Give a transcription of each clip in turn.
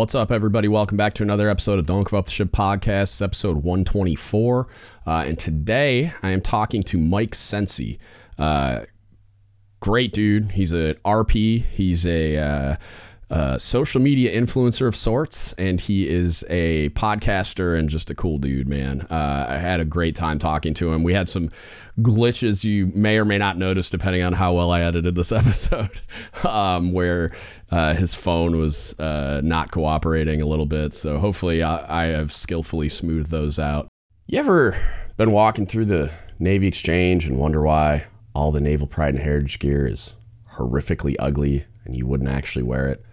What's up, everybody? Welcome back to another episode of Don't Give Up the Ship podcast, episode 124. Uh, and today I am talking to Mike Sency. Uh, great dude. He's an RP. He's a uh, social media influencer of sorts, and he is a podcaster and just a cool dude, man. Uh, I had a great time talking to him. We had some glitches you may or may not notice, depending on how well I edited this episode, um, where uh, his phone was uh, not cooperating a little bit. So hopefully, I, I have skillfully smoothed those out. You ever been walking through the Navy Exchange and wonder why all the Naval Pride and Heritage gear is horrifically ugly and you wouldn't actually wear it?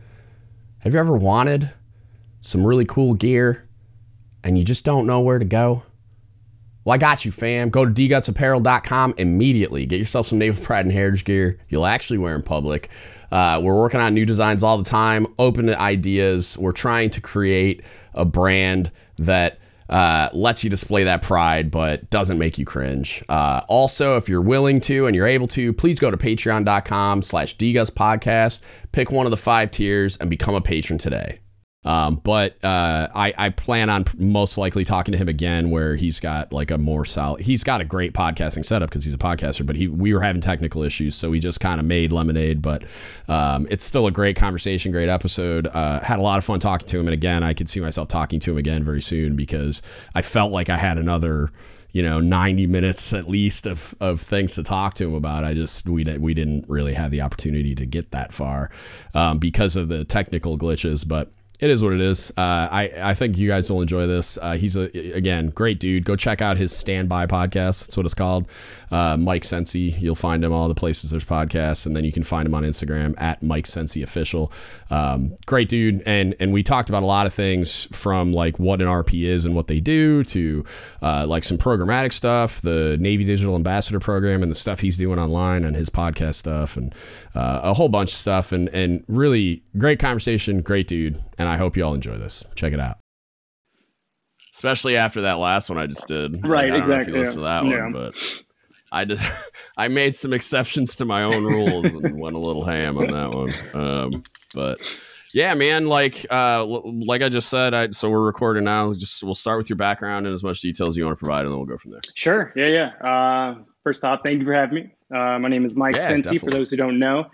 Have you ever wanted some really cool gear and you just don't know where to go? Well, I got you, fam. Go to dgutsapparel.com immediately. Get yourself some Naval Pride and Heritage gear you'll actually wear in public. Uh, we're working on new designs all the time, open to ideas. We're trying to create a brand that uh, lets you display that pride, but doesn't make you cringe. Uh, also, if you're willing to and you're able to, please go to patreon.com slash podcast, pick one of the five tiers, and become a patron today. Um, but uh, I, I plan on most likely talking to him again, where he's got like a more solid. He's got a great podcasting setup because he's a podcaster. But he we were having technical issues, so we just kind of made lemonade. But um, it's still a great conversation, great episode. Uh, had a lot of fun talking to him, and again, I could see myself talking to him again very soon because I felt like I had another you know 90 minutes at least of, of things to talk to him about i just we, we didn't really have the opportunity to get that far um, because of the technical glitches but it is what it is. Uh, I I think you guys will enjoy this. Uh, he's a again great dude. Go check out his Stand By podcast. That's what it's called. Uh, Mike Sency. You'll find him all the places there's podcasts, and then you can find him on Instagram at Mike Sency Official. Um, great dude, and and we talked about a lot of things from like what an RP is and what they do to uh, like some programmatic stuff, the Navy Digital Ambassador Program, and the stuff he's doing online and his podcast stuff, and uh, a whole bunch of stuff. And and really great conversation. Great dude. And and I hope you all enjoy this. Check it out. Especially after that last one I just did. Right, like, exactly. Know if you yeah. to that yeah. one, but I did. I made some exceptions to my own rules and went a little ham on that one. Um, but yeah, man, like uh, like I just said, I, so we're recording now. Just we'll start with your background and as much details you want to provide, and then we'll go from there. Sure. Yeah, yeah. Uh, first off, thank you for having me. Uh, my name is Mike yeah, Sency. For those who don't know,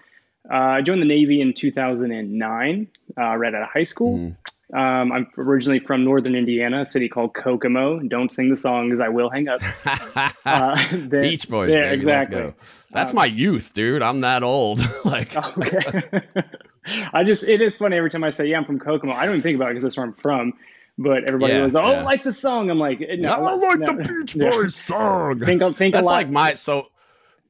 uh, I joined the Navy in 2009, uh, right out of high school. Mm. Um, I'm originally from northern Indiana, a city called Kokomo. Don't sing the song because I will hang up. uh, then, Beach Boys. Yeah, exactly. That's um, my youth, dude. I'm that old. like, okay. I just, it is funny every time I say, yeah, I'm from Kokomo. I don't even think about it because that's where I'm from. But everybody yeah, goes, "Oh, yeah. like the song." I'm like, "No, I like no, the Beach Boys yeah. song." Think, think That's like my so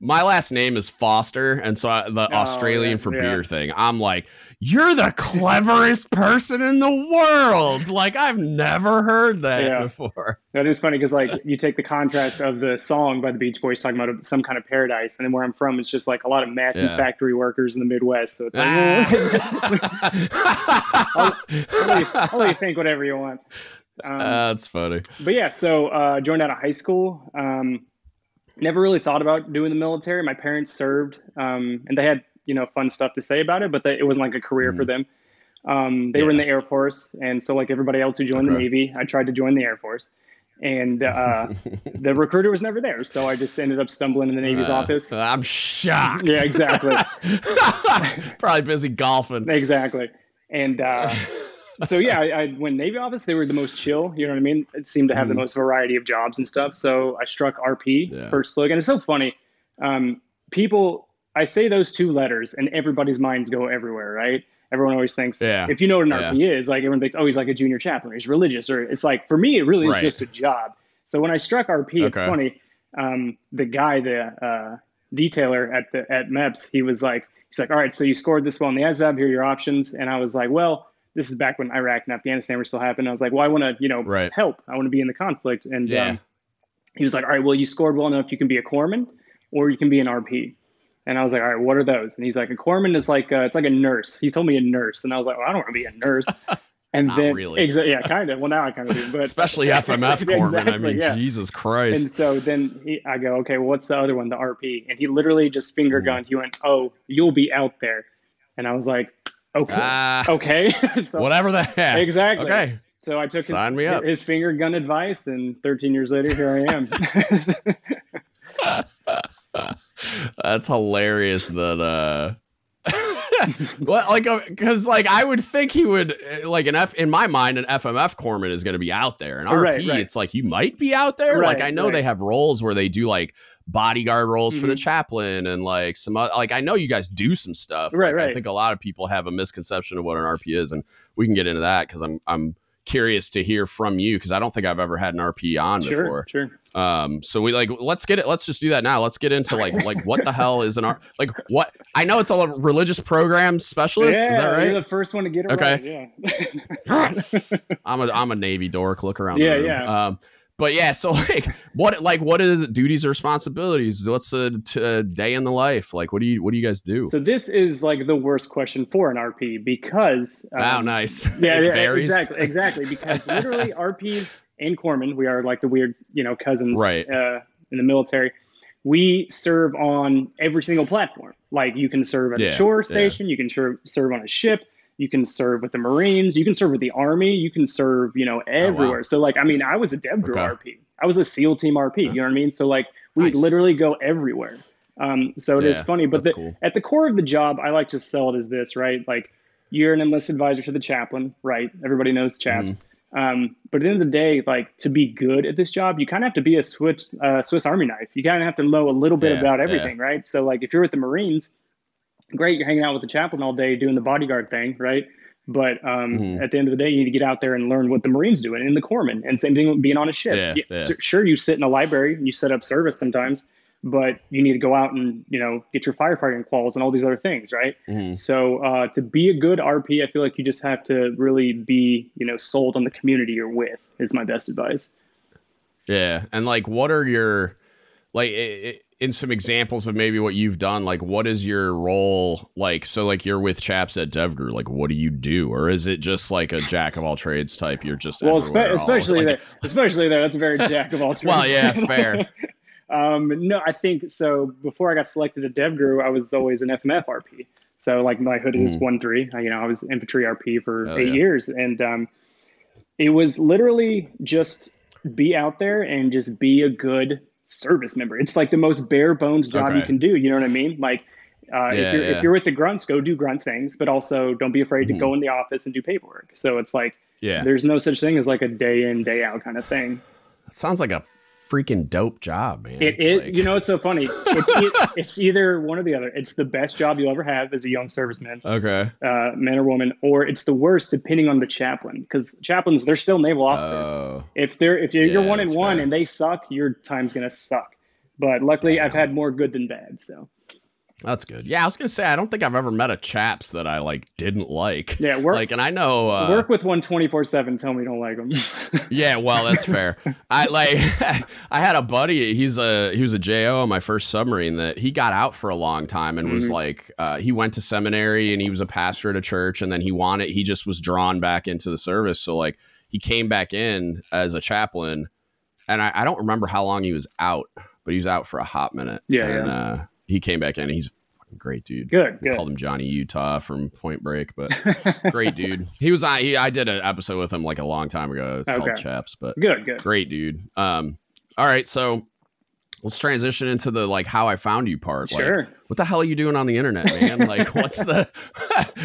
my last name is Foster, and so I, the oh, Australian yeah, for yeah. beer thing. I'm like, you're the cleverest person in the world. Like I've never heard that yeah. before. That is funny because like you take the contrast of the song by the Beach Boys talking about some kind of paradise, and then where I'm from, it's just like a lot of Matthew factory workers in the Midwest. So it's like, I'll, I'll, let you, I'll, let you, think whatever you want. Um, uh, that's funny. But yeah, so uh, joined out of high school. Um, never really thought about doing the military. My parents served, um, and they had you know fun stuff to say about it, but they, it wasn't like a career mm. for them. Um, they yeah. were in the Air Force, and so like everybody else who joined okay. the Navy, I tried to join the Air Force, and uh, the recruiter was never there. So I just ended up stumbling in the Navy's uh, office. I'm shocked. Yeah, exactly. Probably busy golfing. Exactly, and. Uh, so yeah, I, I went Navy office. They were the most chill. You know what I mean? It seemed to have mm. the most variety of jobs and stuff. So I struck RP yeah. first look, and it's so funny. Um, people, I say those two letters, and everybody's minds go everywhere, right? Everyone always thinks yeah. if you know what an RP yeah. is, like everyone thinks, oh, he's like a junior chaplain, he's religious, or it's like for me, it really right. is just a job. So when I struck RP, okay. it's funny. Um, the guy, the uh, detailer at the at MEPS, he was like, he's like, all right, so you scored this well in the ASVAB. Here are your options, and I was like, well this is back when Iraq and Afghanistan were still happening. I was like, well, I want to, you know, right. help. I want to be in the conflict. And yeah. um, he was like, all right, well, you scored well enough. You can be a corpsman or you can be an RP. And I was like, all right, what are those? And he's like, a corpsman is like, uh, it's like a nurse. He told me a nurse. And I was like, well, I don't want to be a nurse. And then, really. exa- yeah, kind of. Well, now I kind of do, but especially FMF corpsman. exactly, I mean, yeah. Jesus Christ. And so then he, I go, okay, well, what's the other one? The RP. And he literally just finger gunned. He went, oh, you'll be out there. And I was like, Okay. Uh, okay. so, whatever the heck. Exactly. Okay. So I took Sign his, his finger gun advice, and 13 years later, here I am. That's hilarious. That uh, well, like, because uh, like I would think he would uh, like an F in my mind, an FMF corpsman is going to be out there. And RP, right, right. it's like you might be out there. Right, like I know they have roles where they do like bodyguard roles mm-hmm. for the mm-hmm. chaplain and like some like I know you guys do some stuff. Right, like, right. I think a lot of people have a misconception of what an RP is, and we can get into that because I'm I'm curious to hear from you because I don't think I've ever had an RP on sure, before. Sure. Um, so we like let's get it. Let's just do that now. Let's get into like like what the hell is an R? Like what? I know it's all a religious program specialist. Yeah, is that right? You're the first one to get it okay. right. Yeah. I'm a I'm a Navy dork. Look around. Yeah, yeah. Um, but yeah, so like what like what is duties or responsibilities? What's a, a day in the life? Like what do you what do you guys do? So this is like the worst question for an RP because um, wow, nice. Yeah, yeah exactly, exactly. Because literally RPs and corpsmen, we are like the weird, you know, cousins right. uh, in the military. We serve on every single platform. Like you can serve at yeah, a shore station, yeah. you can serve serve on a ship, you can serve with the Marines, you can serve with the Army, you can serve, you know, everywhere. Oh, wow. So like, I mean, I was a DevGru okay. RP. I was a SEAL team RP. You know what I mean? So like, we nice. literally go everywhere. Um, so it yeah, is funny, but the, cool. at the core of the job, I like to sell it as this, right? Like, you're an enlisted advisor to the chaplain, right? Everybody knows the chaps. Mm-hmm. Um, but at the end of the day, like to be good at this job, you kind of have to be a Swiss, uh, Swiss Army knife. You kind of have to know a little bit yeah, about everything, yeah. right? So like if you're with the Marines, great, you're hanging out with the chaplain all day doing the bodyguard thing, right? But um, mm-hmm. at the end of the day, you need to get out there and learn what the Marines doing in the corpsman, and same thing with being on a ship. Yeah, yeah. Sure, you sit in a library and you set up service sometimes, but you need to go out and you know get your firefighting quals and all these other things, right? Mm-hmm. So uh, to be a good RP, I feel like you just have to really be you know sold on the community you're with. Is my best advice. Yeah, and like, what are your like? It, in some examples of maybe what you've done like what is your role like so like you're with chaps at devgru like what do you do or is it just like a jack of all trades type you're just well spe- especially like, there especially there that's a very jack of all trades well yeah fair um no i think so before i got selected at devgru i was always an fmf rp so like my hood is mm. one three you know i was infantry rp for Hell eight yeah. years and um it was literally just be out there and just be a good service member. It's like the most bare bones job okay. you can do. You know what I mean? Like uh, yeah, if you're yeah. if you're with the grunts, go do grunt things, but also don't be afraid mm-hmm. to go in the office and do paperwork. So it's like yeah, there's no such thing as like a day in day out kind of thing. It sounds like a freaking dope job, man. It, it like... you know, it's so funny. It's it's either one or the other. It's the best job you'll ever have as a young serviceman, okay, uh, man or woman, or it's the worst depending on the chaplain. Because chaplains, they're still naval officers. Uh, if they're if you're, yeah, you're one in one fair. and they suck, your time's gonna suck. But luckily, Damn. I've had more good than bad. So that's good. Yeah, I was gonna say I don't think I've ever met a chaps that I like didn't like. Yeah, work like, and I know uh, work with one twenty four seven. Tell me you don't like them. yeah, well, that's fair. I like I had a buddy. He's a he was a JO on my first submarine that he got out for a long time and mm-hmm. was like uh, he went to seminary and he was a pastor at a church and then he wanted he just was drawn back into the service. So like he came back in as a chaplain, and I, I don't remember how long he was out but he was out for a hot minute. Yeah, and yeah. Uh, he came back in. he's great dude. Good, we good. Called him Johnny Utah from Point Break, but great dude. He was on. He, I did an episode with him like a long time ago. It's okay. called Chaps, but good, good, great dude. Um, all right, so let's transition into the like how I found you part. Sure. Like, what the hell are you doing on the internet, man? like, what's the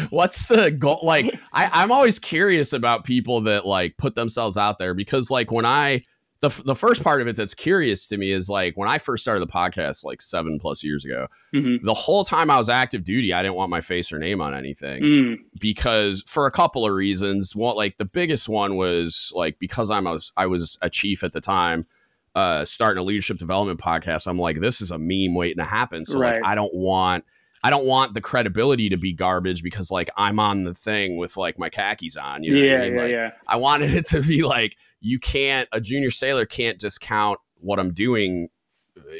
what's the goal? Like, I, I'm always curious about people that like put themselves out there because like when I the, the first part of it that's curious to me is like when I first started the podcast like seven plus years ago, mm-hmm. the whole time I was active duty, I didn't want my face or name on anything mm. because for a couple of reasons. One, like the biggest one was like because I'm a, I was a chief at the time, uh, starting a leadership development podcast. I'm like, this is a meme waiting to happen. So right. like, I don't want I don't want the credibility to be garbage because like I'm on the thing with like my khakis on. You know yeah, I mean? yeah, like, yeah. I wanted it to be like you can't a junior sailor can't discount what I'm doing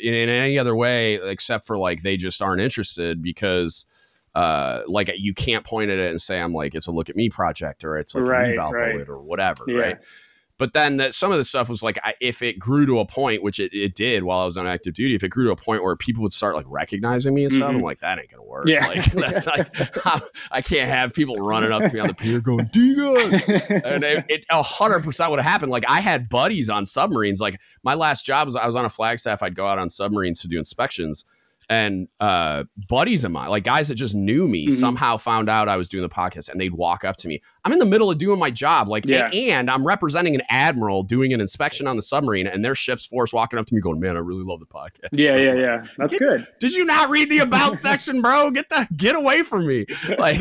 in, in any other way except for like they just aren't interested because uh like you can't point at it and say I'm like it's a look at me project or it's like right, a reval right. or whatever, yeah. right? But then that some of the stuff was like, I, if it grew to a point, which it, it did while I was on active duty, if it grew to a point where people would start like recognizing me and stuff, mm-hmm. I'm like, that ain't gonna work. Yeah. Like that's like, I can't have people running up to me on the pier going, DGUTS. and it a hundred percent would have happened. Like I had buddies on submarines. Like my last job was I was on a flag staff. I'd go out on submarines to do inspections and uh, buddies of mine, like guys that just knew me, mm-hmm. somehow found out I was doing the podcast, and they'd walk up to me. I'm in the middle of doing my job, like, yeah. and I'm representing an admiral doing an inspection on the submarine, and their ship's force walking up to me, going, "Man, I really love the podcast." Yeah, yeah, yeah. That's good. Did you not read the about section, bro? Get the get away from me, like.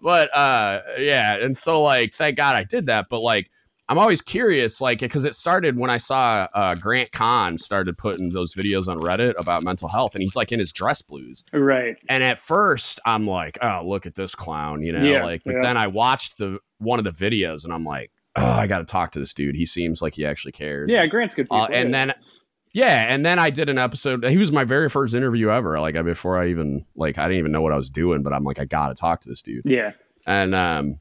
but uh, yeah, and so like, thank God I did that. But like, I'm always curious, like, because it started when I saw uh, Grant Kahn started putting those videos on Reddit about mental health, and he's like in his dress blues, right? And at first, I'm like, oh, look at this clown, you know, yeah, like. But yeah. then I watched the one of the videos, and I'm like, oh, I got to talk to this dude. He seems like he actually cares. Yeah, Grant's good. Uh, and then, yeah, and then I did an episode. He was my very first interview ever. Like before I even like I didn't even know what I was doing, but I'm like, I got to talk to this dude. Yeah. And um,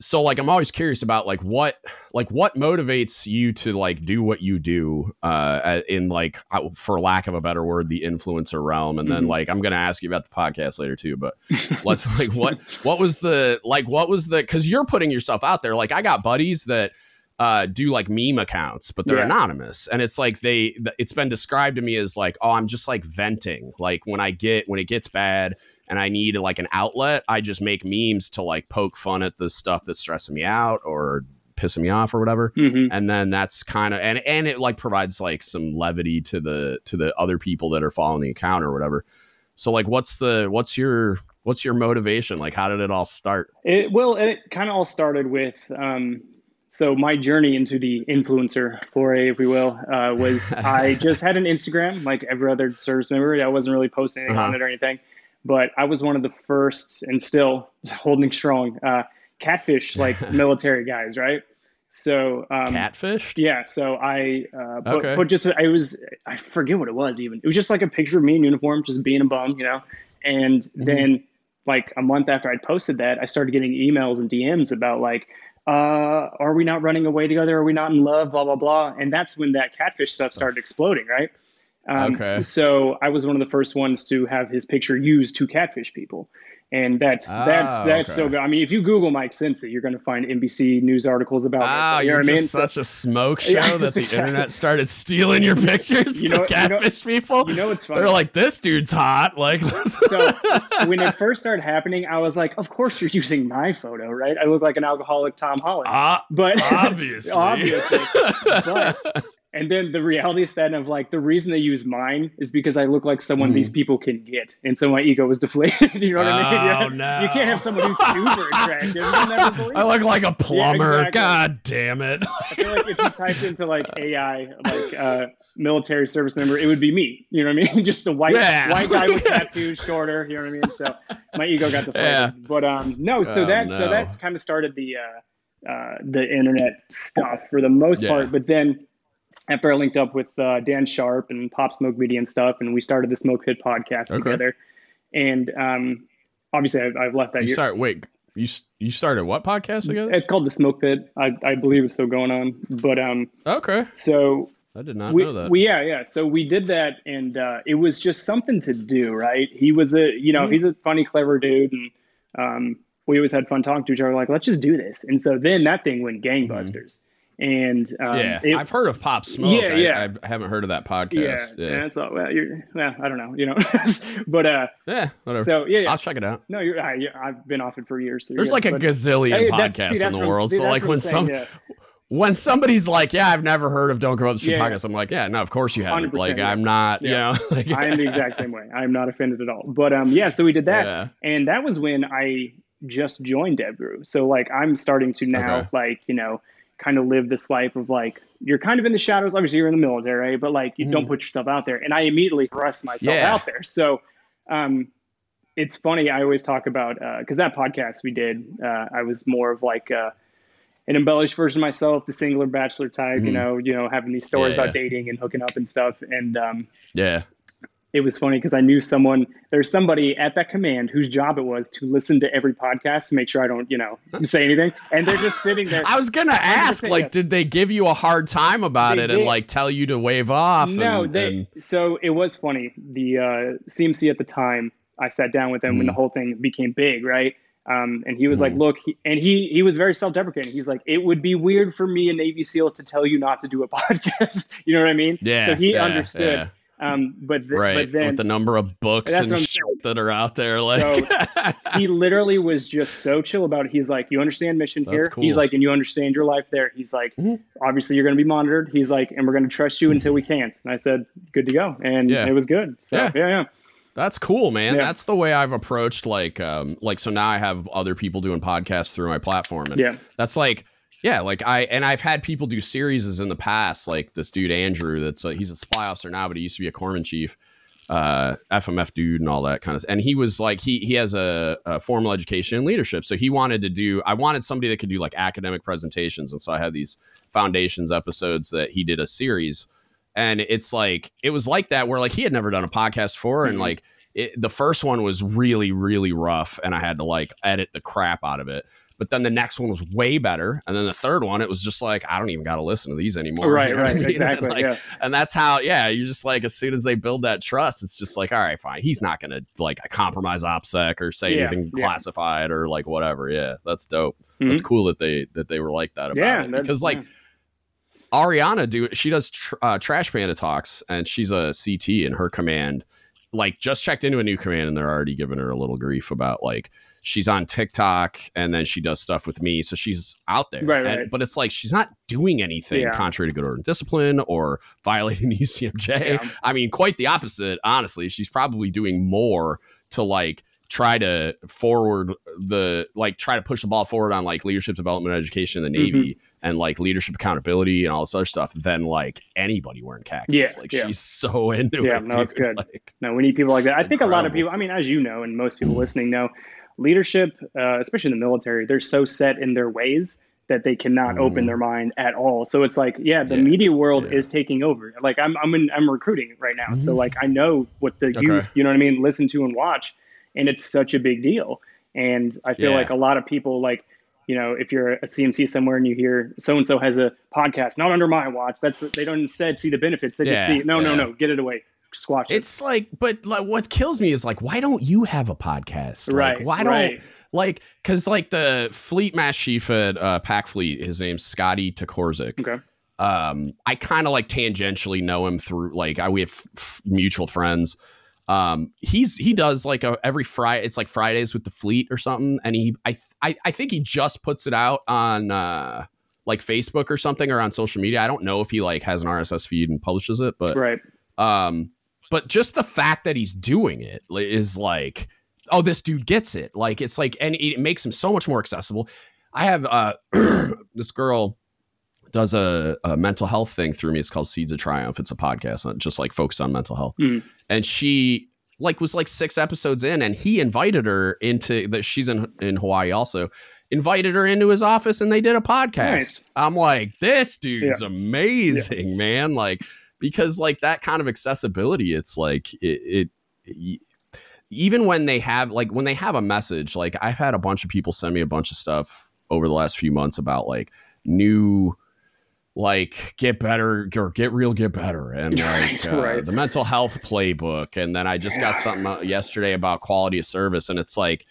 so like i'm always curious about like what like what motivates you to like do what you do uh in like for lack of a better word the influencer realm and then mm-hmm. like i'm gonna ask you about the podcast later too but let's like what what was the like what was the because you're putting yourself out there like i got buddies that uh, do like meme accounts, but they're yeah. anonymous. And it's like they, it's been described to me as like, oh, I'm just like venting. Like when I get, when it gets bad, and I need like an outlet, I just make memes to like poke fun at the stuff that's stressing me out or pissing me off or whatever. Mm-hmm. And then that's kind of and and it like provides like some levity to the to the other people that are following the account or whatever. So like what's the what's your what's your motivation? Like how did it all start? It well it kind of all started with um so my journey into the influencer foray, if we will, uh, was I just had an Instagram like every other service member. I wasn't really posting anything uh-huh. on it or anything but I was one of the first and still holding strong uh, catfish like military guys, right? So um, catfish, yeah. So I uh, put, okay. put just I was I forget what it was even. It was just like a picture of me in uniform, just being a bum, you know. And mm-hmm. then like a month after I'd posted that, I started getting emails and DMs about like, uh, are we not running away together? Are we not in love? Blah blah blah. And that's when that catfish stuff started exploding, right? Um, okay. So I was one of the first ones to have his picture used to catfish people, and that's ah, that's that's okay. still good. I mean, if you Google Mike Sency, you're going to find NBC news articles about. Ah, this. You are just I mean? such a smoke show yeah, that the exactly. internet started stealing your pictures you know, to catfish you know, people. You know, it's funny. They're like, this dude's hot. Like, so when it first started happening, I was like, of course you're using my photo, right? I look like an alcoholic Tom Holland. Uh, but obviously, obviously, but and then the reality is that of like the reason they use mine is because I look like someone mm. these people can get, and so my ego was deflated. you know what oh, I mean? no. You can't have someone who's super attractive. I look like a plumber. Yeah, exactly. God damn it! I feel like if you typed into like AI, like uh, military service member, it would be me. You know what I mean? Just a white yeah. white guy with tattoos, shorter. You know what I mean? So my ego got deflated. Yeah. But um, no. So oh, that no. so that's kind of started the uh, uh, the internet stuff for the most yeah. part. But then after I linked up with uh, Dan Sharp and Pop Smoke Media and stuff, and we started the Smoke Pit podcast okay. together. And um, obviously, I've, I've, left that. You year. start wait. You you started what podcast together? It's called the Smoke Pit. I, I believe it's still going on. But um, okay. So I did not we, know that. We yeah yeah. So we did that, and uh, it was just something to do, right? He was a you know mm-hmm. he's a funny, clever dude, and um, we always had fun talking to each other. Like let's just do this. And so then that thing went mm-hmm. gangbusters. Mm-hmm and um, yeah, it, I've heard of Pop Smoke. Yeah, yeah. I, I, haven't heard of that podcast. Yeah, yeah. that's all. Well, you're, well, I don't know, you know, but uh, yeah, whatever. So yeah, yeah, I'll check it out. No, you're. I, have been off it for years. So There's like a gazillion podcasts see, in the world. So like when some. Yeah. When somebody's like, "Yeah, I've never heard of Don't Go Up the Street podcast," I'm like, "Yeah, no, of course you haven't." Like, I'm not, you know. Like, I am the exact same way. I am not offended at all. But um, yeah, so we did that, and that was when I just joined DevGru. So like, I'm starting to now, okay. like, you know, kind of live this life of like you're kind of in the shadows. Obviously, you're in the military, but like you mm. don't mm-hmm. put yourself out there. And I immediately thrust myself yeah. out there. So um, it's funny. I always talk about because uh, that podcast we did, uh, I was more of like uh, an embellished version of myself, the singular bachelor type. Mm. You mm-hmm. know, you know, having these stories yeah, about yeah. dating and hooking up and stuff. And um, yeah. It was funny because I knew someone, there's somebody at that command whose job it was to listen to every podcast to make sure I don't, you know, say anything. And they're just sitting there. I was going to ask, like, yes. did they give you a hard time about they it did. and like tell you to wave off? No, and, they, and... so it was funny. The uh, CMC at the time, I sat down with him mm. when the whole thing became big, right? Um, and he was mm. like, look, he, and he he was very self-deprecating. He's like, it would be weird for me, a Navy SEAL, to tell you not to do a podcast. you know what I mean? Yeah. So he yeah, understood. Yeah. Um, but th- right, but then with the number of books and that are out there, like so he literally was just so chill about it. He's like, you understand mission That's here. Cool. He's like, and you understand your life there. He's like, mm-hmm. obviously you're going to be monitored. He's like, and we're going to trust you until we can't. And I said, good to go, and yeah. it was good. So yeah, yeah. yeah. That's cool, man. Yeah. That's the way I've approached like um like so now I have other people doing podcasts through my platform and yeah. that's like yeah, like I and I've had people do series in the past, like this dude Andrew. That's a, he's a supply officer now, but he used to be a corpsman chief, uh, FMF dude, and all that kind of. Stuff. And he was like he he has a, a, formal education in leadership, so he wanted to do. I wanted somebody that could do like academic presentations, and so I had these foundations episodes that he did a series, and it's like it was like that where like he had never done a podcast before, mm-hmm. and like. It, the first one was really really rough and i had to like edit the crap out of it but then the next one was way better, and then the third one, it was just like I don't even got to listen to these anymore. Right, you know right, I mean? exactly. And, like, yeah. and that's how, yeah, you're just like as soon as they build that trust, it's just like all right, fine. He's not gonna like compromise OPSEC or say yeah, anything yeah. classified or like whatever. Yeah, that's dope. Mm-hmm. That's cool that they that they were like that about yeah, it because like. Ariana do she does tr- uh, trash panda talks and she's a CT in her command like just checked into a new command and they're already giving her a little grief about like she's on TikTok and then she does stuff with me. So she's out there. Right, and, right. But it's like she's not doing anything yeah. contrary to good order and discipline or violating the UCMJ. Yeah. I mean, quite the opposite, honestly. She's probably doing more to like try to forward the like try to push the ball forward on like leadership development education in the Navy mm-hmm. And like leadership accountability and all this other stuff than like anybody wearing khakis. Yeah, like yeah. she's so into yeah, it. Yeah, no, it's good. Like, no, we need people like that. I think incredible. a lot of people. I mean, as you know, and most people listening know, leadership, uh, especially in the military, they're so set in their ways that they cannot mm. open their mind at all. So it's like, yeah, the yeah, media world yeah. is taking over. Like I'm, I'm, in, I'm recruiting right now. Mm. So mm-hmm. like, I know what the okay. youth, you know what I mean, listen to and watch, and it's such a big deal. And I feel yeah. like a lot of people like, you know, if you're a CMC somewhere and you hear so and so has a podcast, not under my watch, that's they don't instead see the benefits. They just see no, no, no, get it away squash it. It's like, but like, what kills me is like, why don't you have a podcast? Like, right. Why don't right. like? Because like the fleet mass chief at uh, Pac Fleet, his name's Scotty Tokorzik. Okay. Um, I kind of like tangentially know him through like I we have f- mutual friends. Um, he's he does like a every Friday. It's like Fridays with the fleet or something, and he I I I think he just puts it out on. uh like Facebook or something or on social media. I don't know if he like has an RSS feed and publishes it, but right. Um, but just the fact that he's doing it is like oh this dude gets it like it's like and it makes him so much more accessible i have uh this girl does a, a, mental health thing through me it's called seeds of triumph it's a podcast just like focused on mental health mm. and she like was like six episodes in and he invited her into that she's in in hawaii also invited her into his office and they did a podcast nice. i'm like this dude's yeah. amazing yeah. man like because like that kind of accessibility it's like it, it, even when they have like when they have a message like i've had a bunch of people send me a bunch of stuff over the last few months about like new like get better or get real get better and like uh, right. the mental health playbook and then i just got something yesterday about quality of service and it's like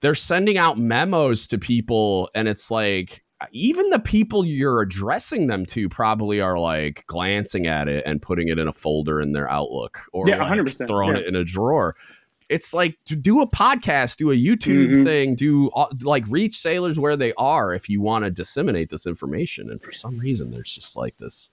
they're sending out memos to people and it's like even the people you're addressing them to probably are like glancing at it and putting it in a folder in their Outlook or yeah, like 100%, throwing yeah. it in a drawer. It's like to do a podcast, do a YouTube mm-hmm. thing, do like reach sailors where they are if you want to disseminate this information. And for some reason, there's just like this.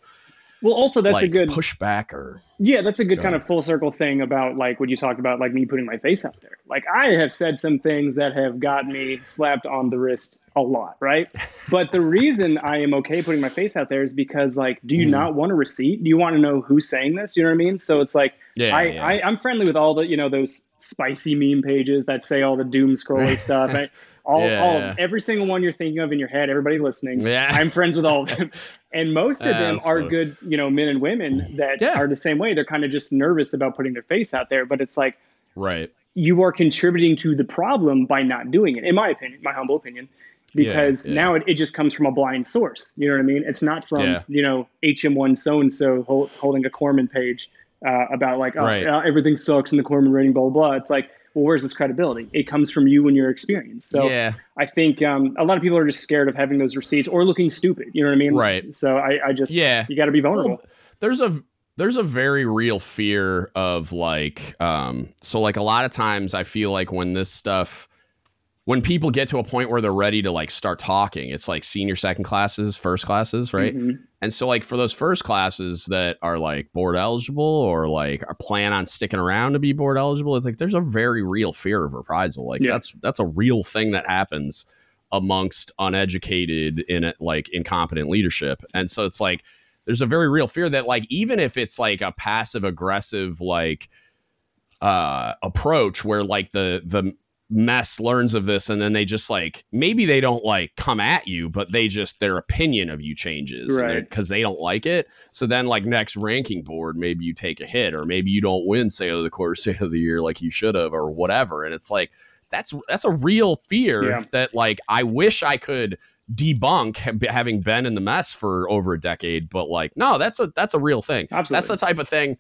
Well, also that's like, a good pushback, or yeah, that's a good kind of full circle thing about like what you talked about, like me putting my face out there. Like I have said some things that have got me slapped on the wrist a lot, right? but the reason I am okay putting my face out there is because like, do you mm. not want a receipt? Do you want to know who's saying this? You know what I mean? So it's like yeah, I, yeah. I I'm friendly with all the you know those spicy meme pages that say all the doom scrolling stuff. I, all, yeah, all every single one you're thinking of in your head, everybody listening. Yeah. I'm friends with all of them. And most of them are funny. good, you know, men and women that are the same way. They're kind of just nervous about putting their face out there. But it's like, right. You are contributing to the problem by not doing it, in my opinion, my humble opinion, because now it, it just comes from a blind source. You know what I mean? It's not from, you know, HM1 so and so holding a Corpsman page uh, about like, oh, right. uh, everything sucks in the Corpsman rating, blah, blah, blah. It's like, well, where's this credibility? It comes from you and your experience. So yeah. I think um, a lot of people are just scared of having those receipts or looking stupid. You know what I mean? Right. So I, I just yeah, you got to be vulnerable. Well, there's a there's a very real fear of like um so like a lot of times I feel like when this stuff when people get to a point where they're ready to like start talking, it's like senior second classes, first classes, right? Mm-hmm. And so like for those first classes that are like board eligible or like are plan on sticking around to be board eligible, it's like there's a very real fear of reprisal. Like yeah. that's that's a real thing that happens amongst uneducated in like incompetent leadership. And so it's like there's a very real fear that like even if it's like a passive aggressive like uh approach where like the the mess learns of this and then they just like maybe they don't like come at you but they just their opinion of you changes right because they don't like it so then like next ranking board maybe you take a hit or maybe you don't win say of the quarter sale of the year like you should have or whatever and it's like that's that's a real fear yeah. that like i wish i could debunk having been in the mess for over a decade but like no that's a that's a real thing Absolutely. that's the type of thing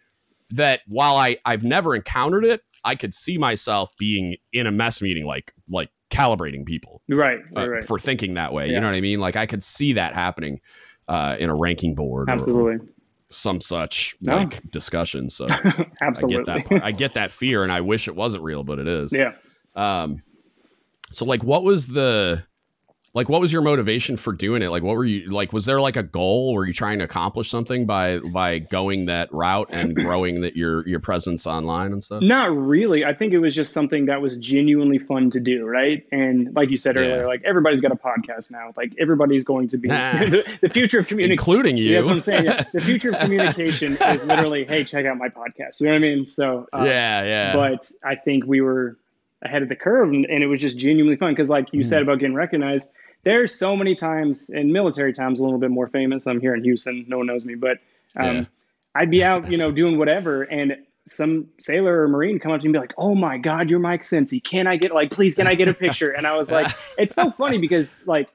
that while i i've never encountered it I could see myself being in a mess meeting, like like calibrating people, right, uh, right. for thinking that way. Yeah. You know what I mean? Like I could see that happening uh, in a ranking board, absolutely. some such no. like discussion. So absolutely, I get that. I get that fear, and I wish it wasn't real, but it is. Yeah. Um. So like, what was the like what was your motivation for doing it? Like what were you like was there like a goal? Were you trying to accomplish something by by going that route and growing that your your presence online and stuff? Not really. I think it was just something that was genuinely fun to do right? And like you said yeah. earlier like everybody's got a podcast now. Like everybody's going to be the, the, future of communication including you that's what i'm saying. Yeah. the future of communication is literally hey check out my podcast. You know what i mean? So uh, yeah yeah. but i think we were ahead of the curve and, and it was just genuinely fun because like you mm. said about getting recognized there's so many times in military times a little bit more famous i'm here in houston no one knows me but um, yeah. i'd be out you know doing whatever and some sailor or marine come up to me and be like oh my god you're mike Cincin can i get like please can i get a picture and i was like it's so funny because like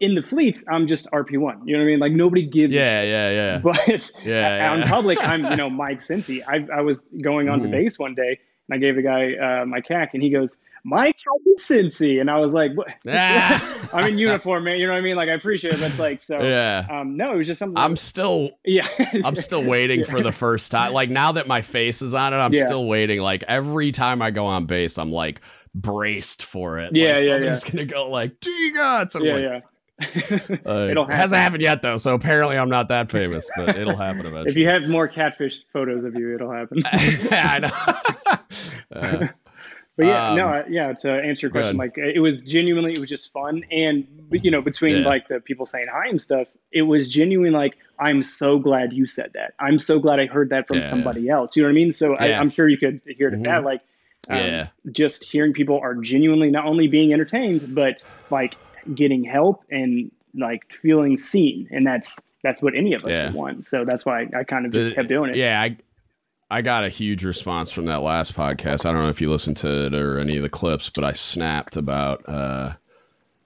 in the fleets, I'm just RP1. You know what I mean? Like nobody gives. Yeah, yeah, yeah. But yeah, yeah. public, I'm you know Mike Cincin. I, I was going on mm. to base one day and I gave the guy uh, my CAC, and he goes, "Mike Cincin," and I was like, "What?" Ah. I'm in uniform, man. You know what I mean? Like, I appreciate it, but it's like, so yeah. Um, no, it was just something. I'm still, yeah, I'm still waiting yeah. for the first time. Like now that my face is on it, I'm yeah. still waiting. Like every time I go on base, I'm like braced for it. Yeah, like, yeah, somebody's yeah. gonna go like, "Gee, God!" yeah, like, yeah. uh, it hasn't happened yet though, so apparently I'm not that famous, but it'll happen eventually. if you have more catfish photos of you, it'll happen. yeah, I know. uh, but yeah, um, no, yeah. To answer your question, like it was genuinely, it was just fun, and you know, between yeah. like the people saying hi and stuff, it was genuine. Like, I'm so glad you said that. I'm so glad I heard that from yeah. somebody else. You know what I mean? So I, am sure you could hear it mm-hmm. that. Like, um, yeah, just hearing people are genuinely not only being entertained, but like getting help and like feeling seen, and that's that's what any of us yeah. want. So that's why I, I kind of just the, kept doing it. Yeah, I I got a huge response from that last podcast. I don't know if you listened to it or any of the clips, but I snapped about uh,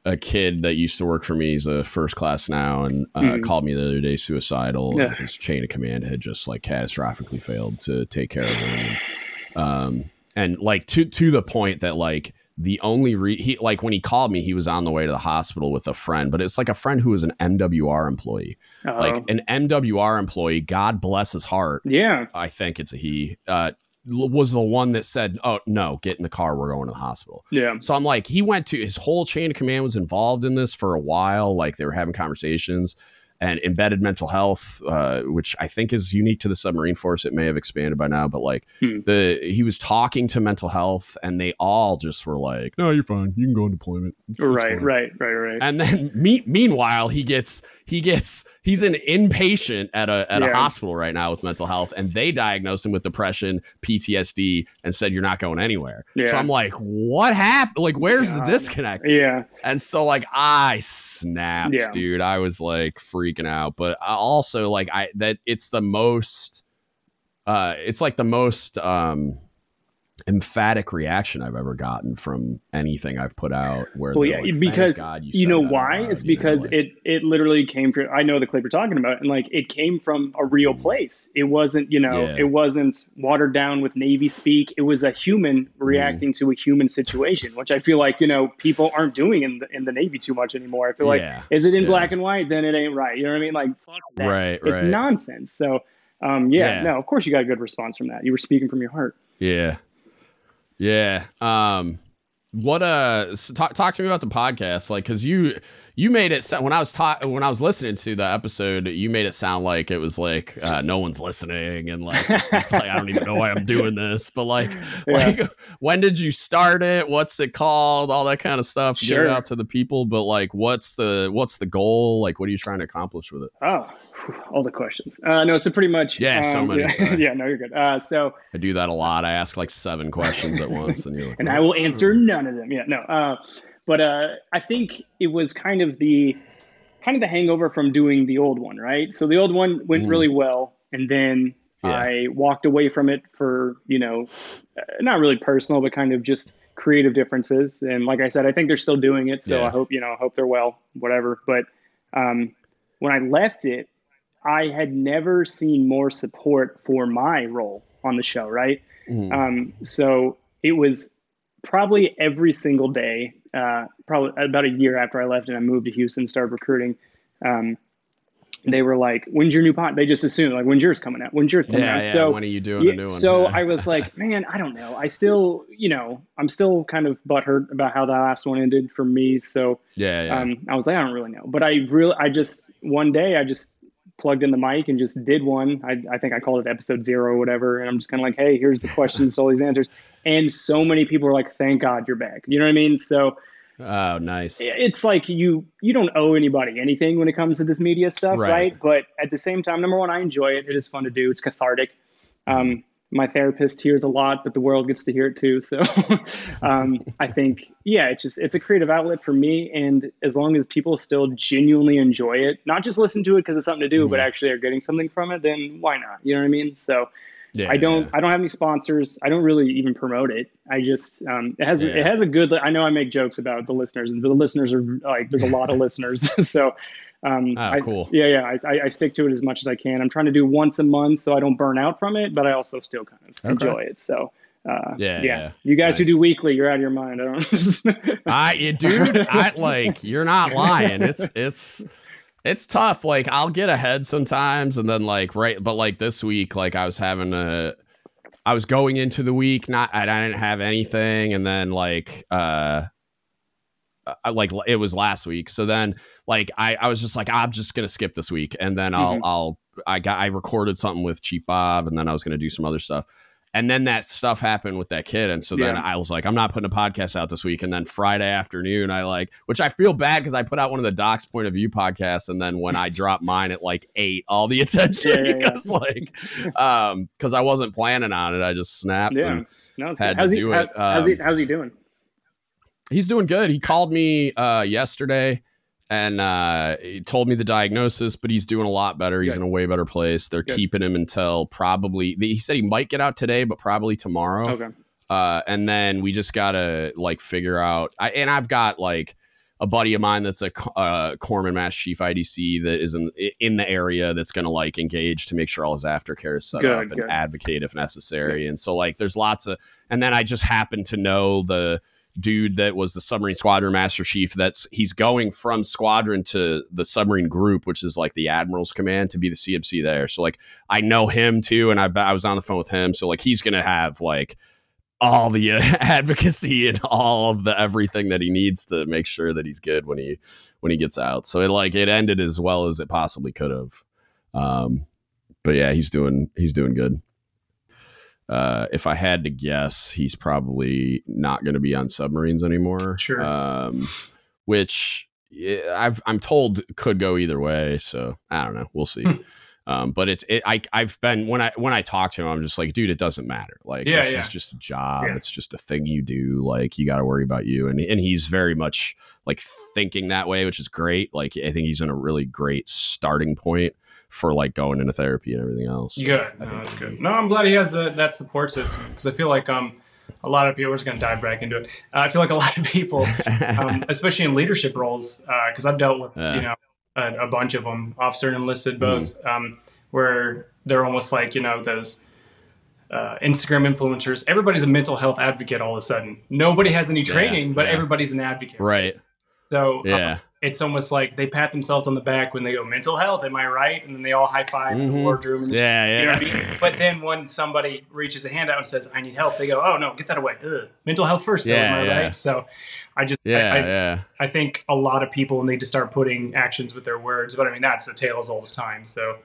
a kid that used to work for me. He's a first class now, and uh, mm. called me the other day suicidal. Yeah. His chain of command had just like catastrophically failed to take care of him. Um, and like to to the point that like the only re- he like when he called me, he was on the way to the hospital with a friend, but it's like a friend who was an MWR employee, Uh-oh. like an MWR employee. God bless his heart. Yeah, I think it's a he. Uh, was the one that said, "Oh no, get in the car. We're going to the hospital." Yeah. So I'm like, he went to his whole chain of command was involved in this for a while. Like they were having conversations, and embedded mental health, uh, which I think is unique to the submarine force. It may have expanded by now, but like hmm. the he was talking to mental health, and they all just were like, "No, you're fine. You can go on deployment." It's right, fine. right, right, right. And then me- meanwhile, he gets he gets he's an inpatient at a at yeah. a hospital right now with mental health, and they diagnosed him with depression, PTSD, and said you're not going anywhere. Yeah. So I'm like, what happened? Like, where's the disconnect? Yeah. And so like I snapped, yeah. dude. I was like freaking out, but I also like I that it's the most uh it's like the most um emphatic reaction I've ever gotten from anything I've put out. Where well, yeah, like, because God, you, you know why? it's because know, like, it it literally came from. I know the clip you're talking about, and like it came from a real mm. place. It wasn't, you know, yeah. it wasn't watered down with Navy speak. It was a human mm. reacting mm. to a human situation, which I feel like you know people aren't doing in the in the Navy too much anymore. I feel like yeah. is it in yeah. black and white? Then it ain't right. You know what I mean? Like fuck that. Right, it's right. nonsense. So. Um, yeah, no, of course you got a good response from that. You were speaking from your heart. Yeah. Yeah. Um, what uh talk, talk to me about the podcast like because you you made it when i was ta- when i was listening to the episode you made it sound like it was like uh, no one's listening and like, like i don't even know why i'm doing this but like yeah. like when did you start it? What's it called? All that kind of stuff. Sure. get it out to the people but like what's the what's the goal? Like what are you trying to accomplish with it? Oh all the questions. Uh no so pretty much yeah um, so many yeah, yeah, no you're good. Uh so i do that a lot. I ask like seven questions at once and you're like and i will answer none of them. Yeah, no. Uh, but uh, I think it was kind of the kind of the hangover from doing the old one, right? So the old one went mm. really well, and then yeah. I walked away from it for you know, uh, not really personal, but kind of just creative differences. And like I said, I think they're still doing it, so yeah. I hope you know, I hope they're well, whatever. But um, when I left it, I had never seen more support for my role on the show, right? Mm. Um, so it was probably every single day, uh, probably about a year after I left and I moved to Houston, started recruiting. Um, they were like, "When's your new pot?" They just assumed like, "When's yours coming out? When's yours coming yeah, out?" Yeah, so when are you doing yeah, a new one? So I was like, "Man, I don't know. I still, you know, I'm still kind of butthurt about how that last one ended for me." So yeah, yeah. Um, I was like, I don't really know, but I really, I just one day I just plugged in the mic and just did one. I, I think I called it episode zero or whatever. And I'm just kind of like, hey, here's the questions, all these answers. And so many people are like, thank God you're back. You know what I mean? So, oh, nice. It's like you you don't owe anybody anything when it comes to this media stuff, right? right? But at the same time, number one, I enjoy it. It is fun to do. It's cathartic. Um, my therapist hears a lot, but the world gets to hear it too. So um, I think, yeah, it's just it's a creative outlet for me, and as long as people still genuinely enjoy it, not just listen to it because it's something to do, mm-hmm. but actually are getting something from it, then why not? You know what I mean? So. Yeah, I don't. Yeah. I don't have any sponsors. I don't really even promote it. I just um, it has yeah. it has a good. I know I make jokes about the listeners, and the listeners are like there's a lot of listeners. So um, oh, I, cool. Yeah, yeah. I, I, stick to it as much as I can. I'm trying to do once a month so I don't burn out from it, but I also still kind of okay. enjoy it. So. Uh, yeah, yeah, yeah, You guys nice. who do weekly, you're out of your mind. I don't. I, dude, I like. You're not lying. It's it's it's tough. Like I'll get ahead sometimes, and then like right, but like this week, like I was having a, I was going into the week, not I didn't have anything, and then like uh like it was last week. So then like I, I was just like I'm just gonna skip this week and then I'll mm-hmm. I'll I got I recorded something with Cheap Bob and then I was gonna do some other stuff. And then that stuff happened with that kid. And so then yeah. I was like, I'm not putting a podcast out this week. And then Friday afternoon, I like, which I feel bad because I put out one of the Doc's point of view podcasts. And then when I dropped mine at like eight, all the attention yeah, because yeah, like, um, because I wasn't planning on it. I just snapped yeah. and no, had how's to he, do it. How, um, how's, he, how's he doing? He's doing good. He called me uh, yesterday and uh, he told me the diagnosis, but he's doing a lot better. He's good. in a way better place. They're good. keeping him until probably. He said he might get out today, but probably tomorrow. Okay. Uh, and then we just gotta like figure out. I, and I've got like a buddy of mine that's a uh, corpsman mass chief IDC that is in in the area that's going to like engage to make sure all his aftercare is set good, up and advocate if necessary. And so like there's lots of. And then I just happen to know the dude that was the submarine squadron master chief that's he's going from squadron to the submarine group which is like the admiral's command to be the cmc there so like i know him too and i, I was on the phone with him so like he's gonna have like all the advocacy and all of the everything that he needs to make sure that he's good when he when he gets out. So it like it ended as well as it possibly could have. Um, but yeah, he's doing he's doing good. Uh, if I had to guess, he's probably not going to be on submarines anymore. Sure. Um, which I've, I'm told could go either way. So I don't know. We'll see. Hmm. Um, but it's it, I I've been when I when I talk to him, I'm just like, dude, it doesn't matter. Like yeah, this yeah. is just a job. Yeah. It's just a thing you do. Like you got to worry about you. And and he's very much like thinking that way, which is great. Like I think he's in a really great starting point for like going into therapy and everything else. So good. No, that's good. No, I'm glad he has a, that support system because I feel like um a lot of people are just going to dive back into it. Uh, I feel like a lot of people, um, especially in leadership roles, because uh, I've dealt with you know a, a, bunch of them, officer and enlisted mm-hmm. both, mm. um, where they're almost like you know those uh, Instagram influencers. Everybody's a mental health advocate all of a sudden. Nobody has any training, yeah, but yeah. everybody's an advocate. Right. So yeah. It's almost like they pat themselves on the back when they go mental health. Am I right? And then they all high 5 mm-hmm. in the wardroom. And yeah, yeah. You know I mean? But then when somebody reaches a hand out and says, "I need help," they go, "Oh no, get that away." Ugh. Mental health first. Yeah, am I yeah. right? So I just yeah, I, I, yeah. I think a lot of people need to start putting actions with their words. But I mean, that's the tale as old as time. So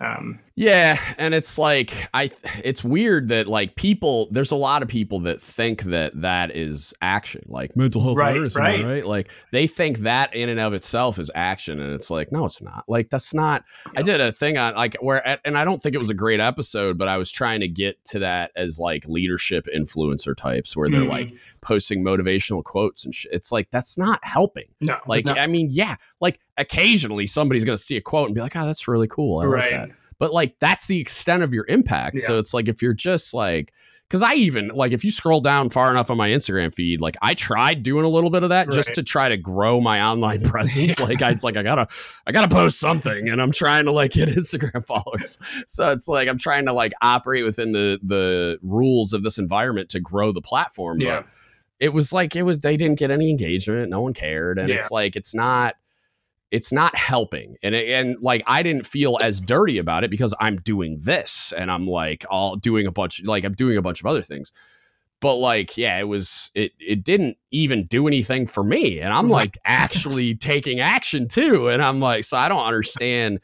um, yeah, and it's like I it's weird that like people there's a lot of people that think that that is action, like mental health right, awareness, right. right? Like they think that in and of itself is action and it's like no it's not. Like that's not I did a thing on like where and I don't think it was a great episode, but I was trying to get to that as like leadership influencer types where they're mm-hmm. like posting motivational quotes and sh- it's like that's not helping. No. Like I mean, yeah, like occasionally somebody's going to see a quote and be like, "Oh, that's really cool." I right. like that. But like that's the extent of your impact. Yeah. So it's like if you're just like because I even like if you scroll down far enough on my Instagram feed, like I tried doing a little bit of that right. just to try to grow my online presence. yeah. Like I, it's like I gotta I gotta post something, and I'm trying to like get Instagram followers. So it's like I'm trying to like operate within the the rules of this environment to grow the platform. Yeah. But it was like it was they didn't get any engagement, no one cared, and yeah. it's like it's not it's not helping. And and like i didn't feel as dirty about it because i'm doing this and i'm like all doing a bunch like i'm doing a bunch of other things. But like yeah it was it it didn't even do anything for me. And i'm like actually taking action too. And i'm like so i don't understand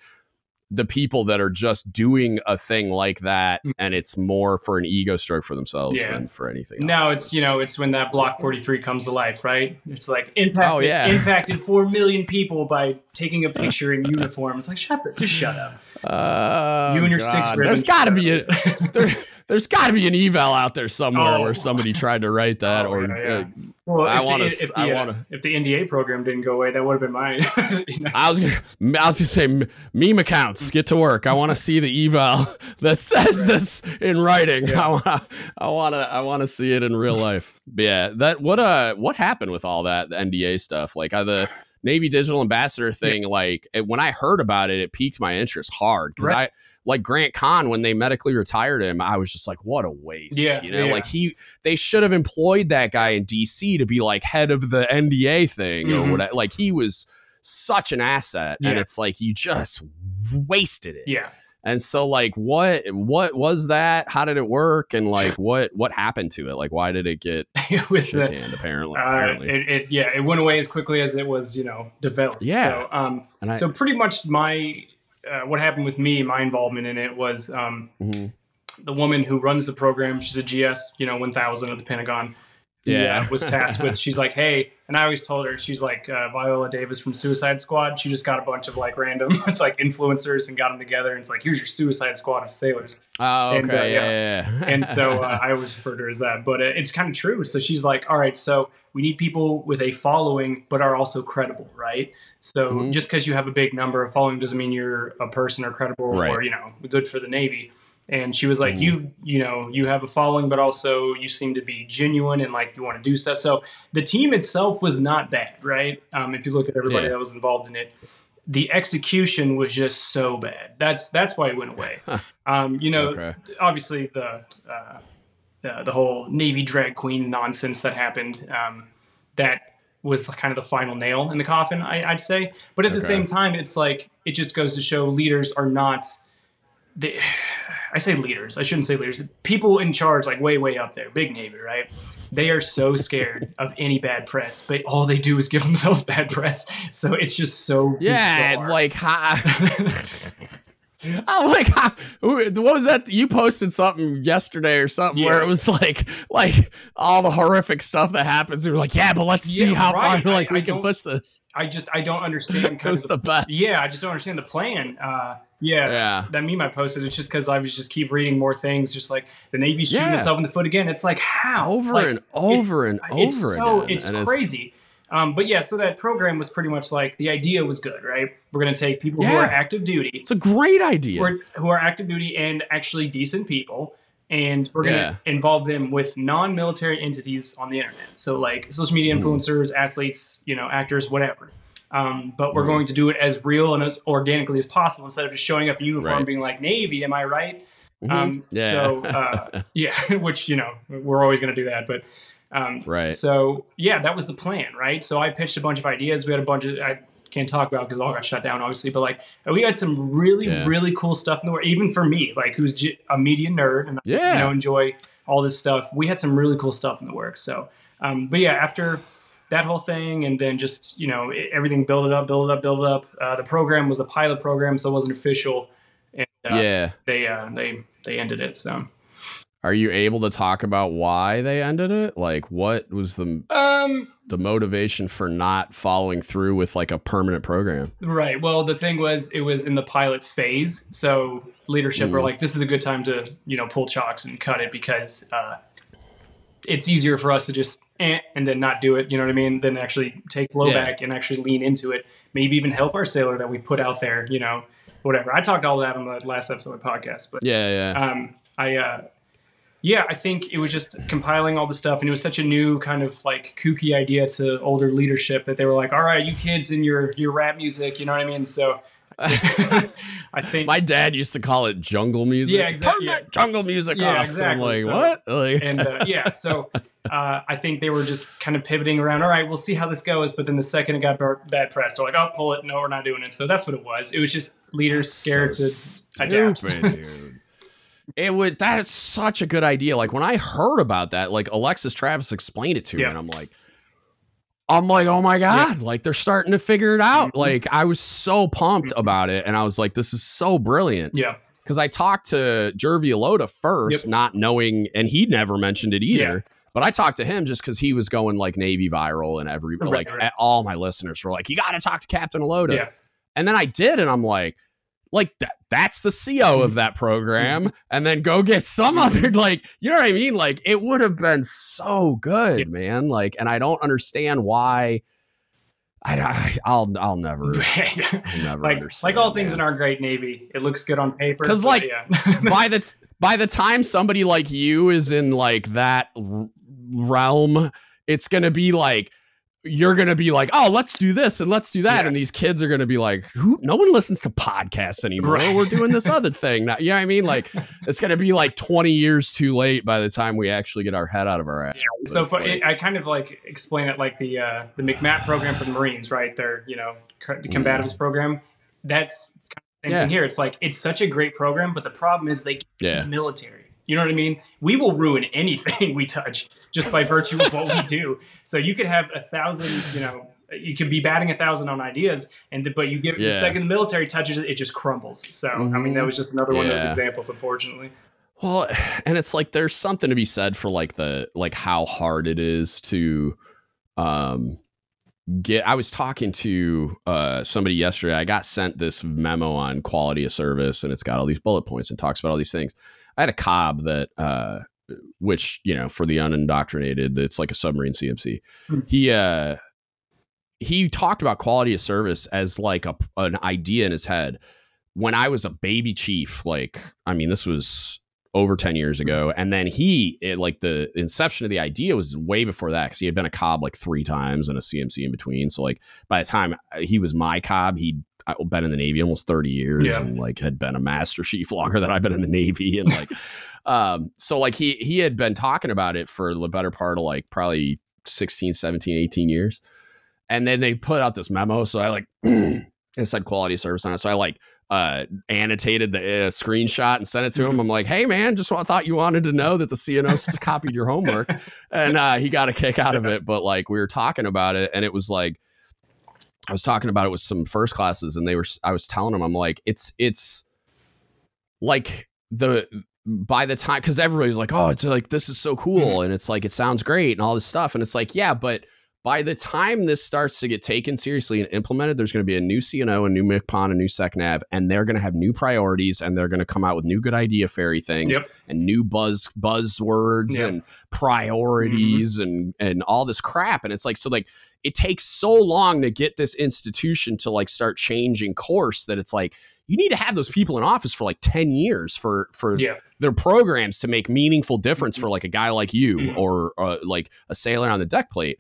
the people that are just doing a thing like that mm. and it's more for an ego stroke for themselves yeah. than for anything No, it's you know it's when that block 43 comes to life right it's like impacted, oh, yeah. impacted 4 million people by taking a picture in uniform it's like shut the, just shut up uh, you and your God. six. There's got to be a there, has got to be an eval out there somewhere oh. where somebody tried to write that, oh, or yeah, yeah. Uh, well, I want to. I want to. If the NDA program didn't go away, that would have been mine. I was gonna, I was gonna say meme accounts get to work. I want to see the eval that says right. this in writing. Yeah. I want to I want to see it in real life. Yeah, that what uh what happened with all that the NDA stuff? Like are the Navy digital ambassador thing, yeah. like it, when I heard about it, it piqued my interest hard because right. I like Grant Conn when they medically retired him. I was just like, what a waste. Yeah, you know, yeah. like he they should have employed that guy in DC to be like head of the NDA thing mm-hmm. or whatever. Like he was such an asset, yeah. and it's like you just wasted it. Yeah. And so like what what was that? How did it work? And like what what happened to it? Like why did it get it was uh, apparently, uh, apparently. It, it, yeah, it went away as quickly as it was, you know, developed. Yeah. So um I, so pretty much my uh, what happened with me, my involvement in it was um mm-hmm. the woman who runs the program, she's a GS, you know, 1000 of the Pentagon yeah, was tasked with. She's like, hey, and I always told her she's like uh, Viola Davis from Suicide Squad. She just got a bunch of like random like influencers and got them together, and it's like, here's your Suicide Squad of sailors. Oh, okay, and, uh, yeah, yeah, yeah. and so uh, I always refer to her as that, but uh, it's kind of true. So she's like, all right, so we need people with a following, but are also credible, right? So mm-hmm. just because you have a big number of following doesn't mean you're a person or credible right. or you know good for the Navy and she was like mm. you you know you have a following but also you seem to be genuine and like you want to do stuff so the team itself was not bad right um, if you look at everybody yeah. that was involved in it the execution was just so bad that's that's why it went away um, you know okay. obviously the, uh, the, the whole navy drag queen nonsense that happened um, that was kind of the final nail in the coffin I, would say but at okay. the same time it's like it just goes to show leaders are not they I say leaders. I shouldn't say leaders. People in charge, like way, way up there, big Navy, right? They are so scared of any bad press, but all they do is give themselves bad press. So it's just so yeah, bizarre. like I'm like, what was that? You posted something yesterday or something yeah. where it was like, like all the horrific stuff that happens. You're like, yeah, but let's yeah, see how right. far like I, we I can push this. I just I don't understand. it was the, the, best. Yeah, I just don't understand the plan. Uh, yeah, yeah. That meme I posted. It's just because I was just keep reading more things. Just like the Navy's shooting yeah. itself in the foot again. It's like how over like, and over and over. It's so again. it's and crazy. It's, um, but yeah, so that program was pretty much like the idea was good, right? We're going to take people yeah. who are active duty. It's a great idea. Who are, who are active duty and actually decent people, and we're going to involve them with non-military entities on the internet. So like social media mm-hmm. influencers, mm. athletes, you know, actors, whatever. Um, but we're mm. going to do it as real and as organically as possible instead of just showing up in uniform right. being like Navy. Am I right? Mm-hmm. Um, yeah. So uh, yeah, which you know we're always going to do that, but um, right. So yeah, that was the plan, right? So I pitched a bunch of ideas. We had a bunch of I can't talk about because all got shut down, obviously. But like we had some really yeah. really cool stuff in the work. Even for me, like who's a media nerd and yeah. you know enjoy all this stuff, we had some really cool stuff in the works. So, um, but yeah, after that whole thing, and then just you know everything build it up, build it up, build it up. Uh, the program was a pilot program, so it wasn't official. And, uh, yeah, they uh, they they ended it. So are you able to talk about why they ended it? Like, what was the um the motivation for not following through with like a permanent program? Right. Well, the thing was, it was in the pilot phase, so leadership mm. were like, "This is a good time to you know pull chocks and cut it because uh, it's easier for us to just and then not do it. You know what I mean? Then actually take blowback yeah. and actually lean into it. Maybe even help our sailor that we put out there. You know, whatever. I talked all that on the last episode of the podcast, but yeah, yeah. Um, I uh, yeah, I think it was just compiling all the stuff, and it was such a new kind of like kooky idea to older leadership that they were like, "All right, you kids and your your rap music," you know what I mean? So I think my dad used to call it jungle music. Yeah, exactly. Yeah. jungle music. Yeah, off. exactly. I'm like so, what? Like, and uh, yeah, so uh, I think they were just kind of pivoting around. All right, we'll see how this goes. But then the second it got bad press, they're like, "Oh, pull it! No, we're not doing it." So that's what it was. It was just leaders scared so to adapt. dude. It would that is such a good idea. Like when I heard about that, like Alexis Travis explained it to yeah. me, and I'm like, I'm like, oh my god, yeah. like they're starting to figure it out. Mm-hmm. Like I was so pumped mm-hmm. about it, and I was like, this is so brilliant. Yeah. Because I talked to Jervy Alota first, yep. not knowing, and he never mentioned it either. Yeah. But I talked to him just because he was going like Navy viral, and every right, like right. all my listeners were like, "You got to talk to Captain Alota." Yeah. And then I did, and I'm like, like that that's the CO of that program and then go get some other like you know what I mean like it would have been so good man like and I don't understand why I, will I'll never, I'll never like like all things in our great navy. It looks good on paper because like yeah. by the by the time somebody like you is in like that realm, it's gonna be like you're going to be like, oh, let's do this and let's do that. Yeah. And these kids are going to be like, who? No one listens to podcasts anymore. Right. We're doing this other thing. Now, you know what I mean? Like, it's going to be like 20 years too late by the time we actually get our head out of our ass. Yeah. So like, it, I kind of like explain it like the uh, the MCMAP program for the Marines, right? Their, you know, the combatives mm. program. That's kind of yeah. here. It's like, it's such a great program, but the problem is they yeah. the military. You know what I mean? We will ruin anything we touch just by virtue of what we do. So you could have a thousand, you know, you could be batting a thousand on ideas, and but you give yeah. the second the military touches it, it just crumbles. So mm-hmm. I mean, that was just another one of those examples, unfortunately. Well, and it's like there's something to be said for like the like how hard it is to um get I was talking to uh somebody yesterday. I got sent this memo on quality of service and it's got all these bullet points and talks about all these things. I had a cob that uh which you know for the unindoctrinated it's like a submarine cmc mm-hmm. he uh he talked about quality of service as like a an idea in his head. When i was a baby chief like i mean this was over 10 years ago and then he it, like the inception of the idea was way before that because he had been a cob like three times and a cmc in between so like by the time he was my cob he'd been in the navy almost 30 years yeah. and like had been a master chief longer than i've been in the navy and like um, so like he he had been talking about it for the better part of like probably 16, 17, 18 years. And then they put out this memo. So I like it said quality service on it. So I like uh, annotated the uh, screenshot and sent it to him. I'm like, hey man, just thought you wanted to know that the CNO copied your homework, and uh, he got a kick out of it. But like we were talking about it, and it was like I was talking about it with some first classes, and they were I was telling them I'm like it's it's like the by the time because everybody's like oh it's like this is so cool mm-hmm. and it's like it sounds great and all this stuff and it's like yeah but by the time this starts to get taken seriously and implemented, there's going to be a new CNO, a new MCPON, a new SecNav, and they're going to have new priorities and they're going to come out with new good idea fairy things yep. and new buzz buzzwords yep. and priorities mm-hmm. and and all this crap. And it's like so like it takes so long to get this institution to like start changing course that it's like you need to have those people in office for like 10 years for for yeah. their programs to make meaningful difference for like a guy like you mm-hmm. or uh, like a sailor on the deck plate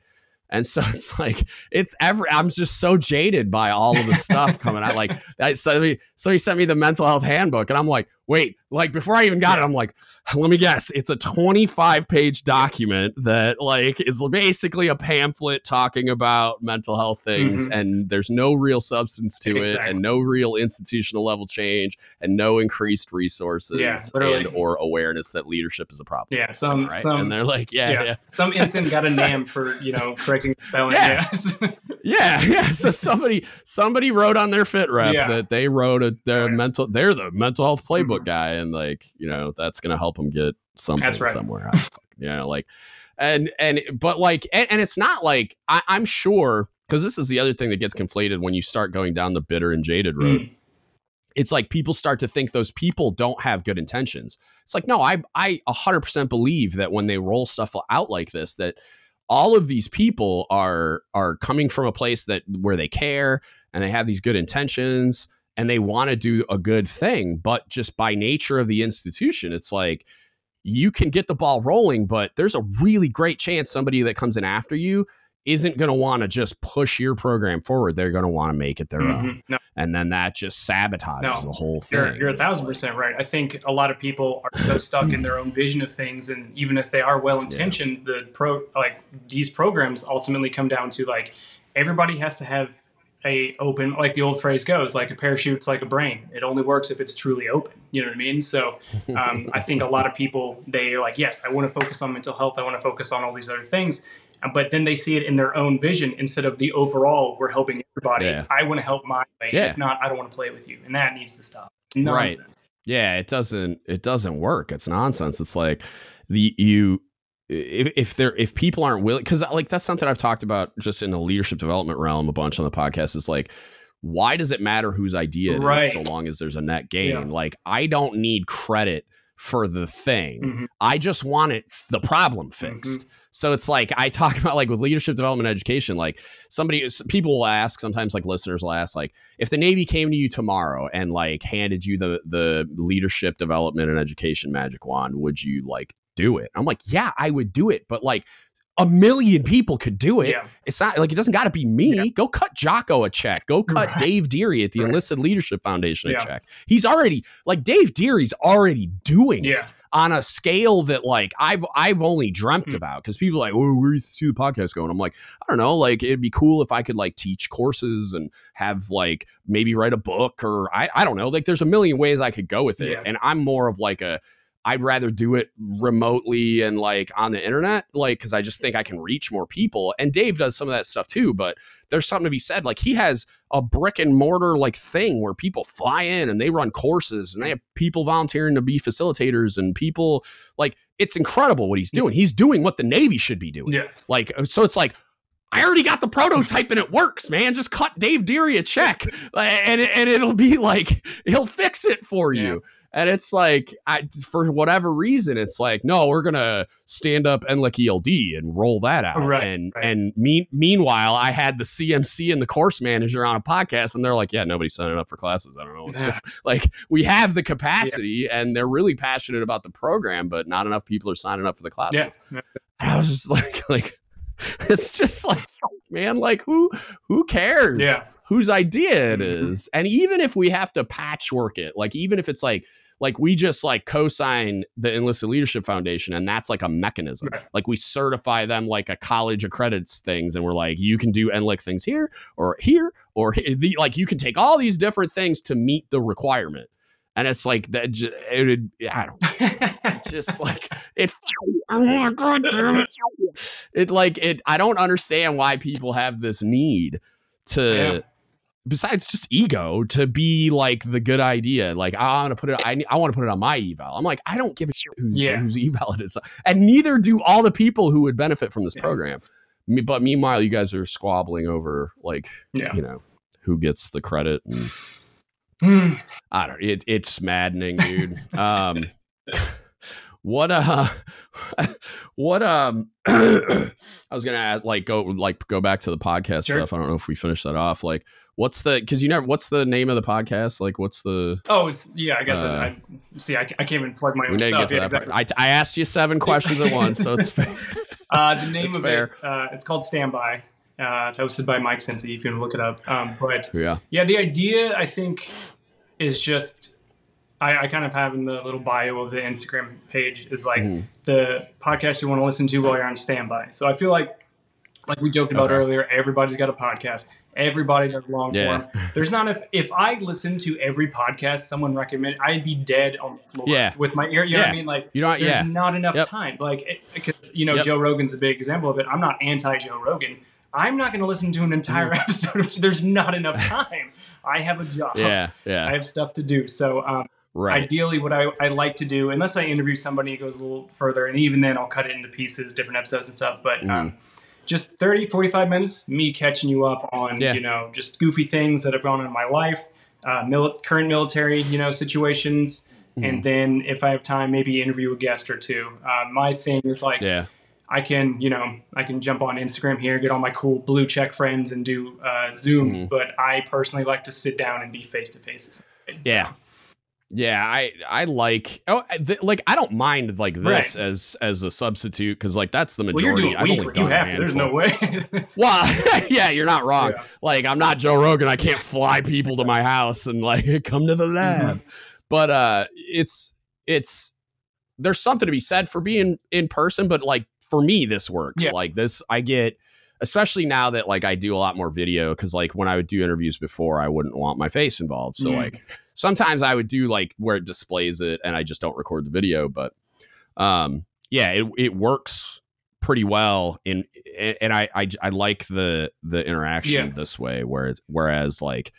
and so it's like it's every I'm just so jaded by all of the stuff coming out. Like I, somebody, somebody sent me the mental health handbook, and I'm like, wait, like before I even got it, I'm like, let me guess, it's a 25 page document that like is basically a pamphlet talking about mental health things, mm-hmm. and there's no real substance to exactly. it, and no real institutional level change, and no increased resources yeah, and or awareness that leadership is a problem. Yeah, some right? some and they're like, yeah, yeah. yeah. some instant got a name for you know correcting spelling. Yeah. yeah, yeah. So somebody somebody wrote on their fit rep that they wrote a their right. mental they're the mental health playbook mm-hmm. guy and like you know that's gonna help them get something right. somewhere you know like and and but like and, and it's not like I, am sure because this is the other thing that gets conflated when you start going down the bitter and jaded road mm. it's like people start to think those people don't have good intentions it's like no i i 100% believe that when they roll stuff out like this that all of these people are are coming from a place that where they care and they have these good intentions and they want to do a good thing but just by nature of the institution it's like you can get the ball rolling but there's a really great chance somebody that comes in after you isn't going to want to just push your program forward they're going to want to make it their mm-hmm. own no. and then that just sabotages no. the whole thing you're, you're a thousand percent right i think a lot of people are so stuck in their own vision of things and even if they are well intentioned yeah. the pro like these programs ultimately come down to like everybody has to have a open like the old phrase goes like a parachute's like a brain it only works if it's truly open you know what i mean so um, i think a lot of people they are like yes i want to focus on mental health i want to focus on all these other things but then they see it in their own vision instead of the overall we're helping everybody yeah. i want to help my way yeah. if not i don't want to play with you and that needs to stop nonsense. right yeah it doesn't it doesn't work it's nonsense it's like the you if, if there if people aren't willing because like that's something I've talked about just in the leadership development realm a bunch on the podcast is like why does it matter whose idea it right. is so long as there's a net gain yeah. like I don't need credit for the thing mm-hmm. I just want it the problem fixed mm-hmm. So it's like I talk about like with leadership development education like somebody people will ask sometimes like listeners will ask like if the Navy came to you tomorrow and like handed you the the leadership development and education magic wand would you like do it. I'm like, yeah, I would do it, but like a million people could do it. Yeah. It's not like it doesn't got to be me. Yeah. Go cut Jocko a check. Go cut right. Dave Deary at the right. Enlisted Leadership Foundation a check. He's already like Dave Deary's already doing it on a scale that like I've I've only dreamt mm. about because people are like, oh, where do you see the podcast going? I'm like, I don't know. Like it'd be cool if I could like teach courses and have like maybe write a book or I I don't know. Like there's a million ways I could go with it, and I'm more of like a I'd rather do it remotely and like on the internet, like, cause I just think I can reach more people. And Dave does some of that stuff too, but there's something to be said. Like, he has a brick and mortar like thing where people fly in and they run courses and they have people volunteering to be facilitators and people like it's incredible what he's doing. He's doing what the Navy should be doing. Yeah. Like, uh, so it's like, I already got the prototype and it works, man. Just cut Dave Deary a check and, and it'll be like, he'll fix it for you. And it's like, I, for whatever reason, it's like, no, we're gonna stand up NLEC ELD and roll that out. Right, and right. and me, meanwhile, I had the CMC and the course manager on a podcast, and they're like, yeah, nobody's signing up for classes. I don't know what's yeah. like. We have the capacity, yeah. and they're really passionate about the program, but not enough people are signing up for the classes. Yeah. And I was just like, like, it's just like man. Like who who cares? Yeah. Whose idea it Mhm. And even if we have to patchwork it, like even if it's like like we just like co-sign the enlisted leadership foundation and that's like a mechanism Right. like we certify them like a college accredits things and we're like you can do NLEC things here or here or he- the, like you can take all these different things to meet the requirement and it's like that it would i don't just like it oh my god damn it. it like it i don't understand why people have this need to. Besides just ego to be like the good idea like i want to put it i, I want to put it on my eval i'm like i don't give a shit who's, Yeah. whose eval it is and neither do all the people who would benefit from this Yeah. program but meanwhile you guys are squabbling over like yeah. you know who gets the credit and Hmm. I don't. It, it's maddening, dude. um, what uh, what um, I was gonna add, like go like go back to the podcast Sure. stuff. I don't know if we finished that off. Like, what's the? Because you never. What's the name of the podcast? Like, what's the? Oh, it's yeah. I guess Uh, I, I see. I, I can't even plug my own stuff. Yeah, exactly. I, I asked you seven questions at once, so it's fair. Uh, the name That's of fair. it, uh, it's called Stand By. Uh, hosted by Mike Sency. If you want to look it up, um, but yeah. yeah, the idea I think is just I, I kind of have in the little bio of the Instagram page is like Mhm. the podcast you want to listen to while you're on standby. So I feel like like we joked about Okay. earlier, everybody's got a podcast. Everybody does long Yeah. form. There's not if if I listened to every podcast someone recommended, I'd be dead on the floor Yeah. with my ear. You know what I mean? Like You know there's yeah. not enough Yep. time. Like because you know Yep. Joe Rogan's a big example of it. I'm not anti Joe Rogan. I'm not going to listen to an entire Mm. episode. Of, there's not enough time. I have a job. Yeah. Yeah. I have stuff to do. So um, Right. ideally, what I, I like to do, unless I interview somebody who goes a little further, and even then I'll cut it into pieces, different episodes and stuff. But Mm-hmm. um, just 30, 45 minutes, me catching you up on, Yeah. you know, just goofy things that have gone on in my life, uh, mil- current military, you know, situations. Mm-hmm. And then if I have time, maybe interview a guest or two. Uh, my thing is like, Yeah. I can, you know, I can jump on Instagram here, get all my cool blue check friends and do uh, Zoom. Mm-hmm. But I personally like to sit down and be face to face. Yeah. Yeah, I I like oh th- like I don't mind like this Right. as as a substitute because like that's the Well, you're majority. doing I've only weekly. You done have to. There's no way. Well, yeah, you're not wrong. Yeah. Like I'm not Joe Rogan. I can't fly people to my house and like come to the lab. But uh it's it's there's something to be said for being in person, but like for me this works. Yeah. Like this I get especially now that like I do a lot more video cuz like when I would do interviews before I wouldn't want my face involved. So Mm. like sometimes I would do like where it displays it and I just don't record the video, but um yeah, it it works pretty well in and I I, I like the the interaction Yeah. this way whereas whereas like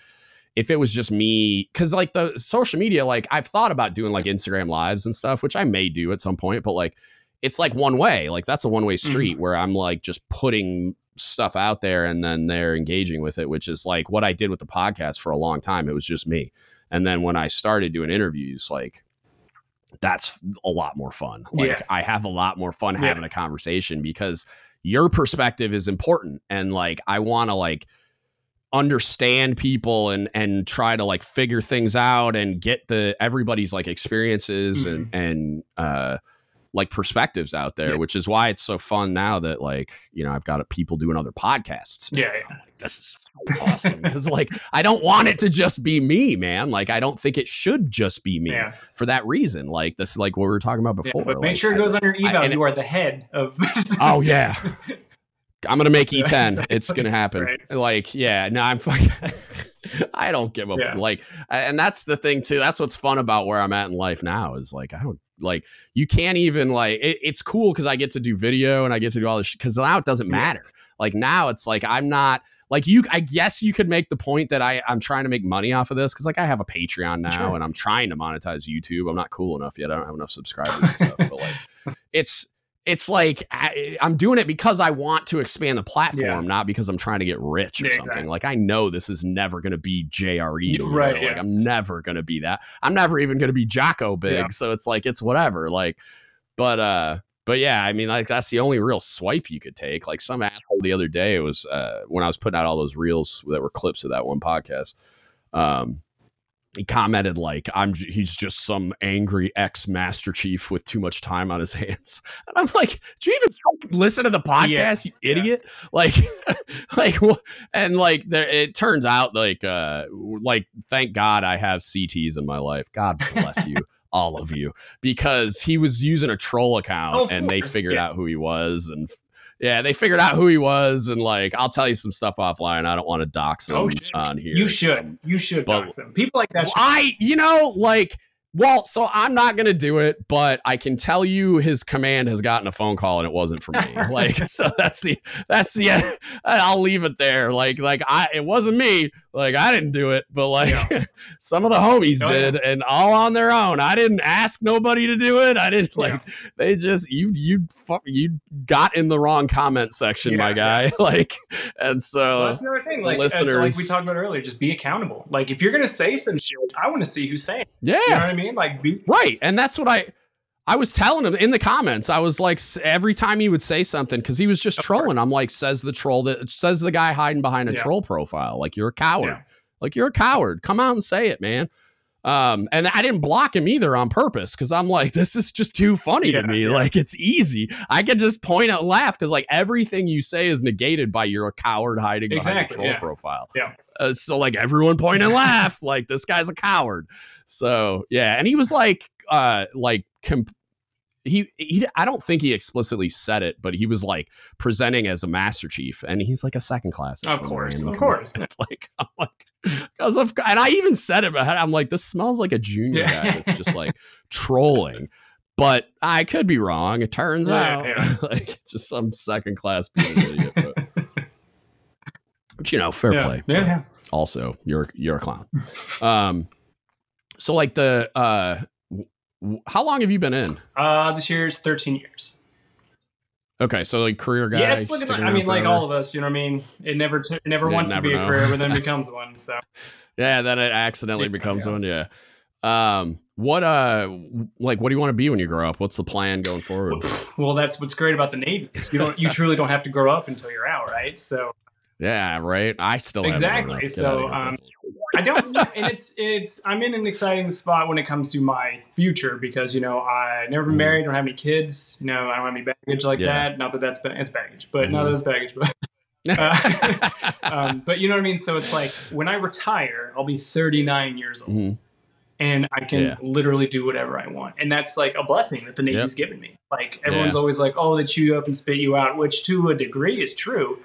if it was just me cuz like the social media like I've thought about doing like Instagram lives and stuff which I may do at some point but like it's like one way like that's a one way street where I'm like just putting stuff out there and then they're engaging with it which is like what I did with the podcast for a long time it was just me and then when I started doing interviews like that's a lot more fun. Like Yeah. I have a lot more fun Yeah. having a conversation because your perspective is important and like I want to like understand people and and try to like figure things out and get the everybody's like experiences and and uh like perspectives out there Yeah. which is why it's so fun now that like you know I've got people doing other podcasts yeah, yeah. this is so awesome because like I don't want it to just be me, man. Like I don't think it should just be me Yeah. for that reason. Like this, is like what we were talking about before. but make Like, sure it I- goes on your eval. and- you are the head of. Oh yeah, I'm gonna make E10. exactly. It's gonna happen. right. Like yeah, no, I'm fucking. I don't give a Yeah. like, and that's the thing too. That's what's fun about where I'm at in life now is like I don't like you can't even like it, it's cool because I get to do video and I get to do all this because now it doesn't matter. Like now it's like I'm not like you. I guess you could make the point that I I'm trying to make money off of this because like I have a Patreon now Sure. and I'm trying to monetize YouTube. I'm not cool enough yet. I don't have enough subscribers and stuff. But like it's it's like I, I'm doing it because I want to expand the platform, Yeah. not because I'm trying to get rich or Yeah, something. exactly. Like I know this is never going to be JRE, you right, yeah. Like I'm never going to be that. I'm never even going to be Jocko big. So it's like it's whatever. Like, but uh, but yeah, I mean, like that's the only real swipe you could take. Like some asshole the other day, it was uh when I was putting out all those reels that were clips of that one podcast. Um, he commented like i'm he's just some angry ex master chief with too much time on his hands and i'm like do you even listen to the podcast yeah. you idiot yeah. like like and like there, it turns out like uh like thank god i have cts in my life god bless you all of you because he was using a troll account oh, and they figured yeah. out who he was and yeah, they figured out who he was, and like I'll tell you some stuff offline. I don't want to dox oh, him oh, on here. You should. You should but, dox him. People like that. Should. I, you know, like well, so I'm not going to do it, but I can tell you his command has gotten a phone call and it wasn't for me. like, so that's the, that's the, I'll leave it there. Like, like I, it wasn't me. Like, I didn't do it, but like yeah. some of the homies oh, did yeah. and all on their own. I didn't ask nobody to do it. I didn't like, yeah. they just, you, you, you got in the wrong comment section, my guy. like, and so well, that's another thing. Like, listeners, like we talked about earlier, just be accountable. Like, if you're going to say some shit, I want to see who's saying. Yeah. You know what I mean? Mean? Like, be- right. And that's what I. I was telling him in the comments. I was like, every time he would say something, because he was just trolling. I'm like, says the troll that says the guy hiding behind a yeah. troll profile. Like you're a coward. Yeah. Like you're a coward. Come out and say it, man. Um, and I didn't block him either on purpose because I'm like, this is just too funny yeah, to me. Like it's easy. I could just point and laugh because like everything you say is negated by you're a coward hiding exactly, behind a troll profile. Yeah. Uh, so like everyone point and laugh like this guy's a coward. So yeah, and he was like, uh, like comp- he, he I don't think he explicitly said it, but he was like presenting as a master chief, and he's like a second class. Of course, of course. like I'm like because of and I even said it, but I'm like, this smells like a junior yeah. guy that's just like trolling. But I could be wrong. It turns yeah, out yeah. like it's just some second class idiot. But, but, you know, fair play. Yeah. Also, you're you're a clown. Um, so like the uh, how long have you been in? Uh, this year is 13 years. Okay, so like career guy. Yeah, it's looking like I mean, like all of us, you know what I mean. It never, t- it never wants never to be know. a career, but then becomes one. So. Yeah, then it accidentally yeah, becomes yeah. one. Yeah. Um, what uh, like, what do you want to be when you grow up? What's the plan going forward? Well, that's what's great about the Navy. You don't, you truly don't have to grow up until you're out, right? So. Yeah, right. I still exactly. So, um, I don't, and it's it's. I'm in an exciting spot when it comes to my future because you know I never been mm-hmm. married, don't have any kids. You know I don't have any baggage like yeah. that. Not that that's it's baggage, but mm-hmm. not that it's baggage, but. uh, um, but you know what I mean. So it's like when I retire, I'll be 39 years old, mm-hmm. and I can yeah. literally do whatever I want, and that's like a blessing that the Navy's yep. given me. Like everyone's yeah. always like, "Oh, they chew you up and spit you out," which to a degree is true.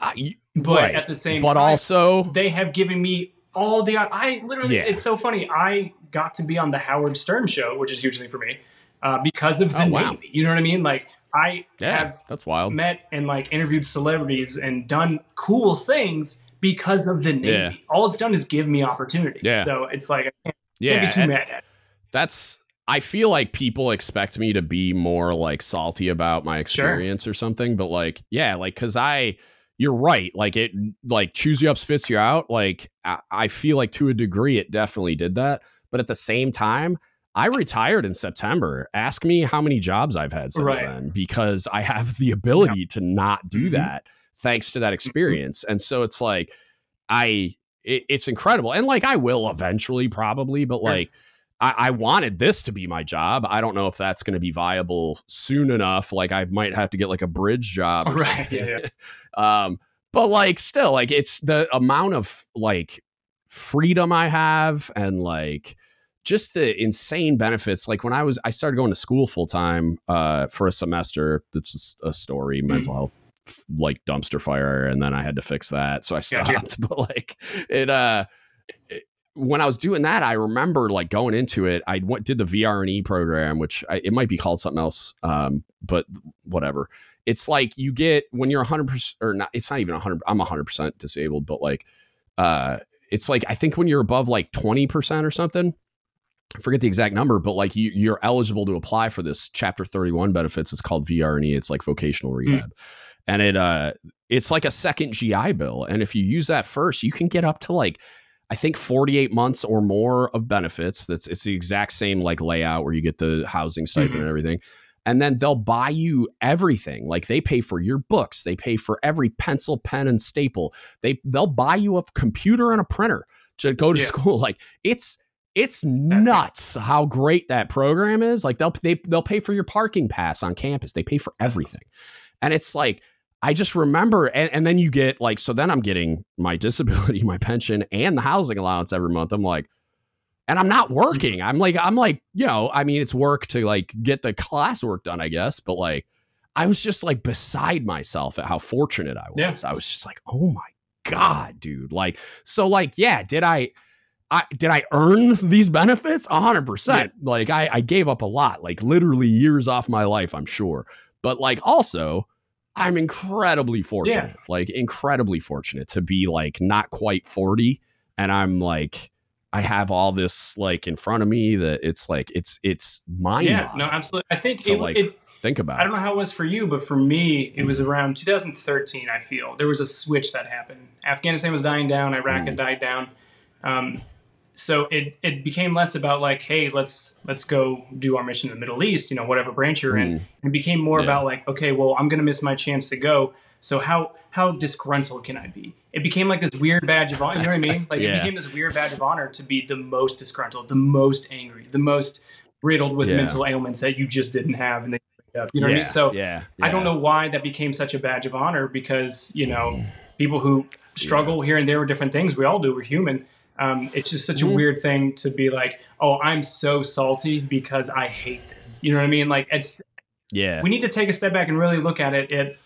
Uh, but right. at the same but time, also they have given me all the I literally yeah. it's so funny. I got to be on the Howard Stern show, which is a huge thing for me, uh, because of the oh, Navy. Wow. You know what I mean? Like I yeah, have that's wild. Met and like interviewed celebrities and done cool things because of the Navy. Yeah. All it's done is give me opportunities. Yeah. So it's like I can't, yeah, can't be too mad at. That's I feel like people expect me to be more like salty about my experience sure. or something, but like yeah, like because I you're right. Like it, like chews you up, spits you out. Like I, I feel like to a degree, it definitely did that. But at the same time, I retired in September. Ask me how many jobs I've had since right. then because I have the ability yeah. to not do mm-hmm. that thanks to that experience. And so it's like, I, it, it's incredible. And like, I will eventually probably, but like, I, I wanted this to be my job. I don't know if that's going to be viable soon enough. Like I might have to get like a bridge job. right. Yeah, yeah. um, but like still, like it's the amount of like freedom I have and like just the insane benefits. Like when I was, I started going to school full time uh, for a semester. It's just a story, mm. mental health like dumpster fire and then I had to fix that so I stopped yeah, yeah. but like it uh when I was doing that, I remember like going into it. I went did the VRE program, which I, it might be called something else, um, but whatever. It's like you get when you're 100 percent or not. It's not even 100. I'm 100 percent disabled, but like, uh, it's like I think when you're above like 20 percent or something. I forget the exact number, but like you, you're eligible to apply for this Chapter 31 benefits. It's called VRE. It's like vocational hmm. rehab, mm. and it uh, it's like a second GI Bill. And if you use that first, you can get up to like I think 48 months or more of benefits. That's it's the exact same like layout where you get the housing stipend mm-hmm. and everything. And then they'll buy you everything. Like they pay for your books, they pay for every pencil, pen, and staple. They they'll buy you a computer and a printer to go to yeah. school. Like it's it's nuts how great that program is. Like they'll they they'll pay for your parking pass on campus. They pay for everything. And it's like I just remember and, and then you get like so then I'm getting my disability, my pension and the housing allowance every month. I'm like and I'm not working. I'm like I'm like, you know, I mean it's work to like get the classwork done, I guess, but like I was just like beside myself at how fortunate I was. Yeah. I was just like, "Oh my god, dude." Like so like yeah, did I I did I earn these benefits? hundred yeah. percent. Like I, I gave up a lot, like literally years off my life, I'm sure. But like also, I'm incredibly fortunate, yeah. like incredibly fortunate to be like not quite 40. And I'm like, I have all this like in front of me that it's like it's it's mind. Yeah, no, absolutely. I think it, like it, think about. I don't know how it was for you, but for me, it was around 2013. I feel there was a switch that happened. Afghanistan was dying down. Iraq mm. had died down. Um, so it, it became less about like hey let's let's go do our mission in the middle east you know whatever branch you're in. Mm. it became more yeah. about like okay well i'm gonna miss my chance to go. So how how disgruntled can i be? It became like this weird badge of honor you know what i mean? Like yeah. it became this weird badge of honor to be the most disgruntled the most angry the most riddled with yeah. mental ailments that you just didn't have and they you know what i mean? So yeah, i don't know why that became such a badge of honor because you know people who struggle here and there with different things we all do we're human um, it's just such a mm-hmm. weird thing to be like, oh, I'm so salty because I hate this. You know what I mean? Like it's yeah. We need to take a step back and really look at it. It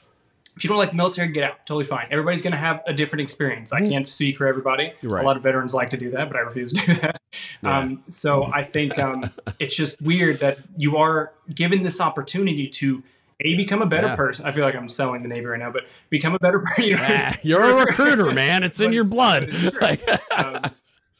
if you don't like the military, get out. Totally fine. Everybody's going to have a different experience. I mm-hmm. can't speak for everybody. Right. A lot of veterans like to do that, but I refuse to do that. Yeah. Um, so I think um, it's just weird that you are given this opportunity to a become a better yeah. person. I feel like I'm selling the Navy right now, but become a better person. You know? you're a recruiter, man. It's in your blood. um,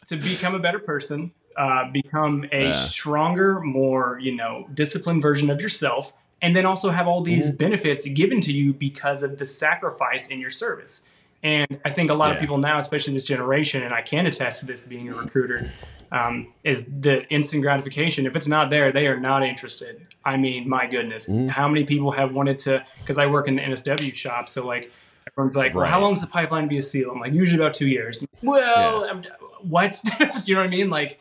to become a better person, uh, become a yeah. stronger, more you know, disciplined version of yourself, and then also have all these mm-hmm. benefits given to you because of the sacrifice in your service. And I think a lot yeah. of people now, especially this generation, and I can attest to this being a recruiter, um, is the instant gratification. If it's not there, they are not interested. I mean, my goodness, mm-hmm. how many people have wanted to? Because I work in the NSW shop, so like everyone's like, right. "Well, how long does the pipeline be a SEAL?" I'm like, "Usually about two years." Well, yeah what? Do you know what I mean? Like,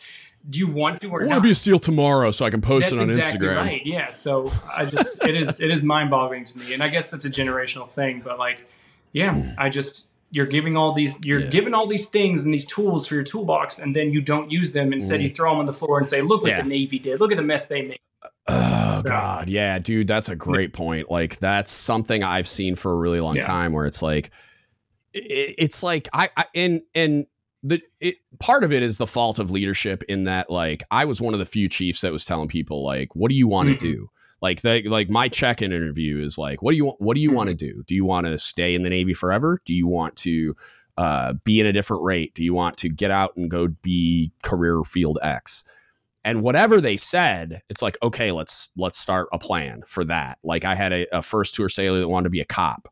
do you want to or I want to be a SEAL tomorrow so I can post that's it on exactly Instagram. Right. Yeah. So I just it is it is mind boggling to me, and I guess that's a generational thing. But like, yeah, I just you're giving all these you're yeah. giving all these things and these tools for your toolbox, and then you don't use them. Instead, mm. you throw them on the floor and say, "Look what yeah. the Navy did. Look at the mess they made." Oh God, yeah, dude, that's a great point. Like that's something I've seen for a really long yeah. time, where it's like, it's like I, I and and the it, part of it is the fault of leadership in that like I was one of the few chiefs that was telling people like what do you want to mm-hmm. do? Like they like my check-in interview is like what do you what do you mm-hmm. want to do? Do you want to stay in the navy forever? Do you want to uh, be in a different rate? Do you want to get out and go be career field X? And whatever they said it's like okay let's let's start a plan for that. Like I had a, a first tour sailor that wanted to be a cop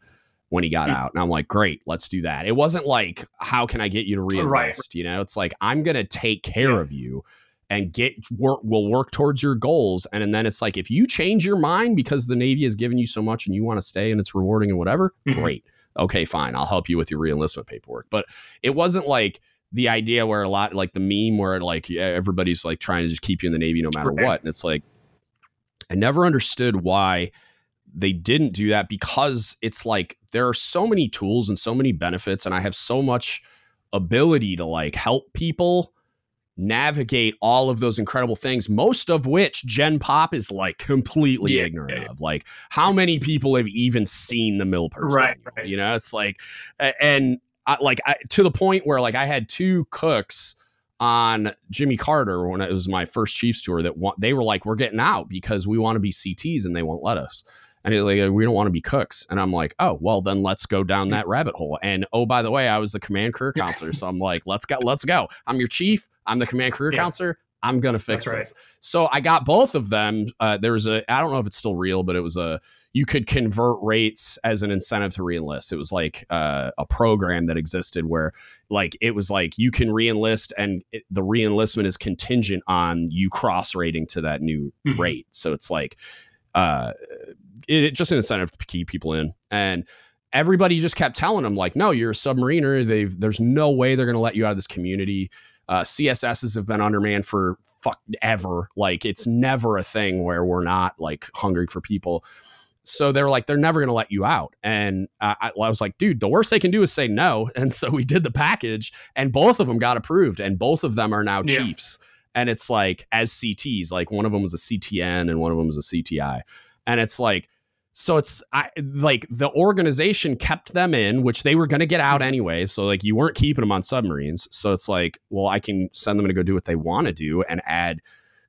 when he got mm. out. And I'm like, great, let's do that. It wasn't like, how can I get you to reenlist? Right. You know, it's like, I'm going to take care yeah. of you and get work, we'll work towards your goals. And, and then it's like, if you change your mind because the Navy has given you so much and you want to stay and it's rewarding and whatever, mm-hmm. great. Okay, fine. I'll help you with your reenlistment paperwork. But it wasn't like, the idea where a lot like the meme where like everybody's like trying to just keep you in the Navy no matter right. what. And it's like, I never understood why they didn't do that because it's like there are so many tools and so many benefits and I have so much ability to like help people navigate all of those incredible things most of which Gen Pop is like completely yeah, ignorant yeah, yeah. of like how many people have even seen the Milpers right, right. you know it's like and I, like I, to the point where like I had two cooks on Jimmy Carter when it was my first Chiefs tour that want, they were like we're getting out because we want to be CTs and they won't let us and he's like, we don't want to be cooks. And I'm like, oh, well, then let's go down that rabbit hole. And oh, by the way, I was the command career counselor. So I'm like, let's go, let's go. I'm your chief. I'm the command career yeah. counselor. I'm gonna fix That's this. Right. So I got both of them. Uh, there was a I don't know if it's still real, but it was a you could convert rates as an incentive to reenlist. It was like uh, a program that existed where like it was like you can reenlist and it, the reenlistment is contingent on you cross rating to that new mm-hmm. rate. So it's like uh, it, just an incentive to keep people in. And everybody just kept telling them like, no, you're a submariner. They've there's no way they're going to let you out of this community. Uh, CSSs have been undermanned for fuck ever. Like it's never a thing where we're not like hungry for people. So they're like, they're never going to let you out. And I, I was like, dude, the worst they can do is say no. And so we did the package, and both of them got approved, and both of them are now yeah. chiefs. And it's like as CTs, like one of them was a CTN and one of them was a CTI. And it's like, so it's I, like the organization kept them in, which they were going to get out mm-hmm. anyway. So like you weren't keeping them on submarines. So it's like, well, I can send them to go do what they want to do and add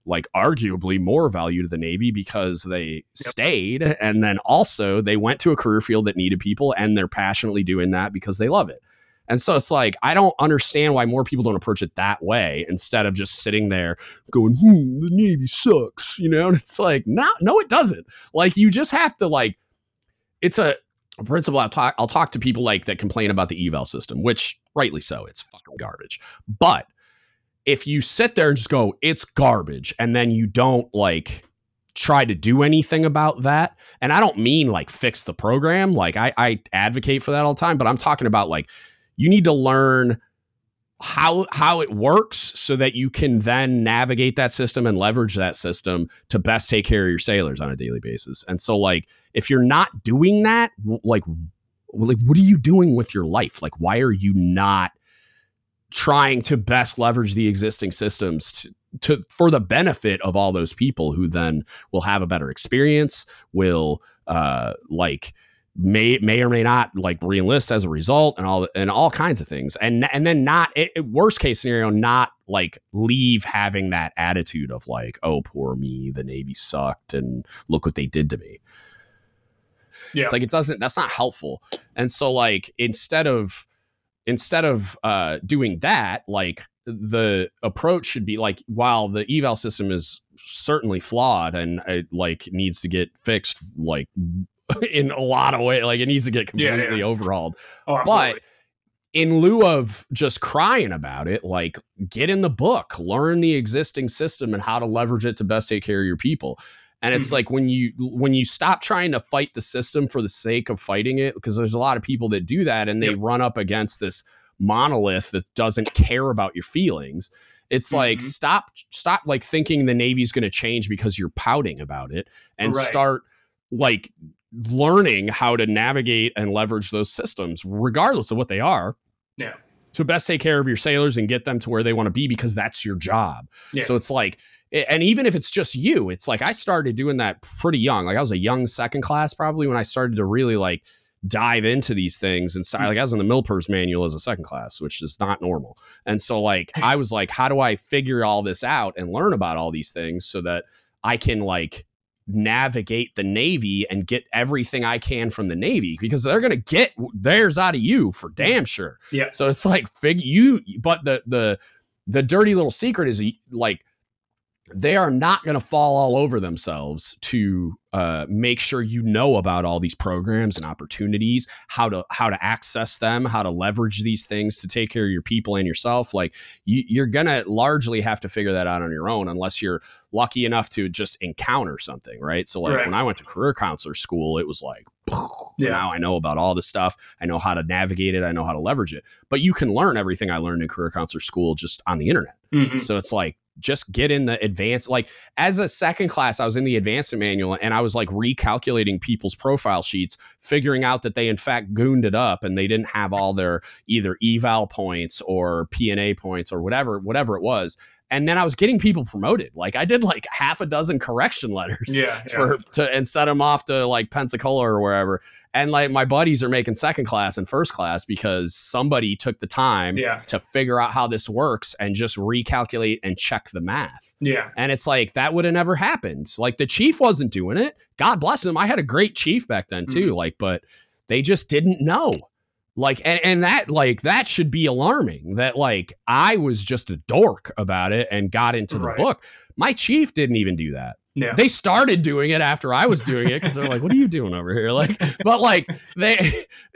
like arguably more value to the Navy because they yep. stayed and then also they went to a career field that needed people and they're passionately doing that because they love it. And so it's like, I don't understand why more people don't approach it that way instead of just sitting there going, hmm, the Navy sucks, you know? And it's like, no, no, it doesn't. Like, you just have to, like, it's a, a principle I'll talk, I'll talk to people like that complain about the eval system, which rightly so, it's fucking garbage. But if you sit there and just go, it's garbage, and then you don't like try to do anything about that, and I don't mean like fix the program, like I, I advocate for that all the time, but I'm talking about like, you need to learn how how it works so that you can then navigate that system and leverage that system to best take care of your sailors on a daily basis. And so like if you're not doing that, like like what are you doing with your life? Like why are you not trying to best leverage the existing systems to, to for the benefit of all those people who then will have a better experience, will uh like may may or may not like reenlist as a result and all and all kinds of things. And and then not it, worst case scenario not like leave having that attitude of like oh poor me the navy sucked and look what they did to me. Yeah. it's like it doesn't that's not helpful. And so like instead of instead of uh doing that like the approach should be like while the eval system is certainly flawed and it like needs to get fixed like in a lot of ways. Like it needs to get completely yeah, yeah. overhauled. Oh, but in lieu of just crying about it, like get in the book, learn the existing system and how to leverage it to best take care of your people. And it's mm-hmm. like when you when you stop trying to fight the system for the sake of fighting it, because there's a lot of people that do that and they yep. run up against this monolith that doesn't care about your feelings. It's mm-hmm. like stop stop like thinking the Navy's going to change because you're pouting about it and right. start like learning how to navigate and leverage those systems, regardless of what they are. Yeah. To best take care of your sailors and get them to where they want to be because that's your job. Yeah. So it's like, and even if it's just you, it's like I started doing that pretty young. Like I was a young second class probably when I started to really like dive into these things and start, hmm. like I was in the MILPERS manual as a second class, which is not normal. And so like I was like, how do I figure all this out and learn about all these things so that I can like navigate the Navy and get everything I can from the Navy because they're going to get theirs out of you for damn sure. Yeah. So it's like fig you, but the the the dirty little secret is like they are not going to fall all over themselves to uh, make sure you know about all these programs and opportunities, how to how to access them, how to leverage these things to take care of your people and yourself. Like you, you're gonna largely have to figure that out on your own, unless you're lucky enough to just encounter something, right? So like right. when I went to career counselor school, it was like. Yeah. Now I know about all this stuff. I know how to navigate it. I know how to leverage it. But you can learn everything I learned in career counselor school just on the internet. Mm-hmm. So it's like just get in the advanced like as a second class i was in the advanced manual and i was like recalculating people's profile sheets figuring out that they in fact gooned it up and they didn't have all their either eval points or pna points or whatever whatever it was and then I was getting people promoted. Like I did like half a dozen correction letters yeah, for yeah. to and set them off to like Pensacola or wherever. And like my buddies are making second class and first class because somebody took the time yeah. to figure out how this works and just recalculate and check the math. Yeah. And it's like that would have never happened. Like the chief wasn't doing it. God bless him. I had a great chief back then too. Mm-hmm. Like, but they just didn't know like and, and that like that should be alarming that like i was just a dork about it and got into the right. book my chief didn't even do that yeah. They started doing it after I was doing it because they're like, "What are you doing over here?" Like, but like they,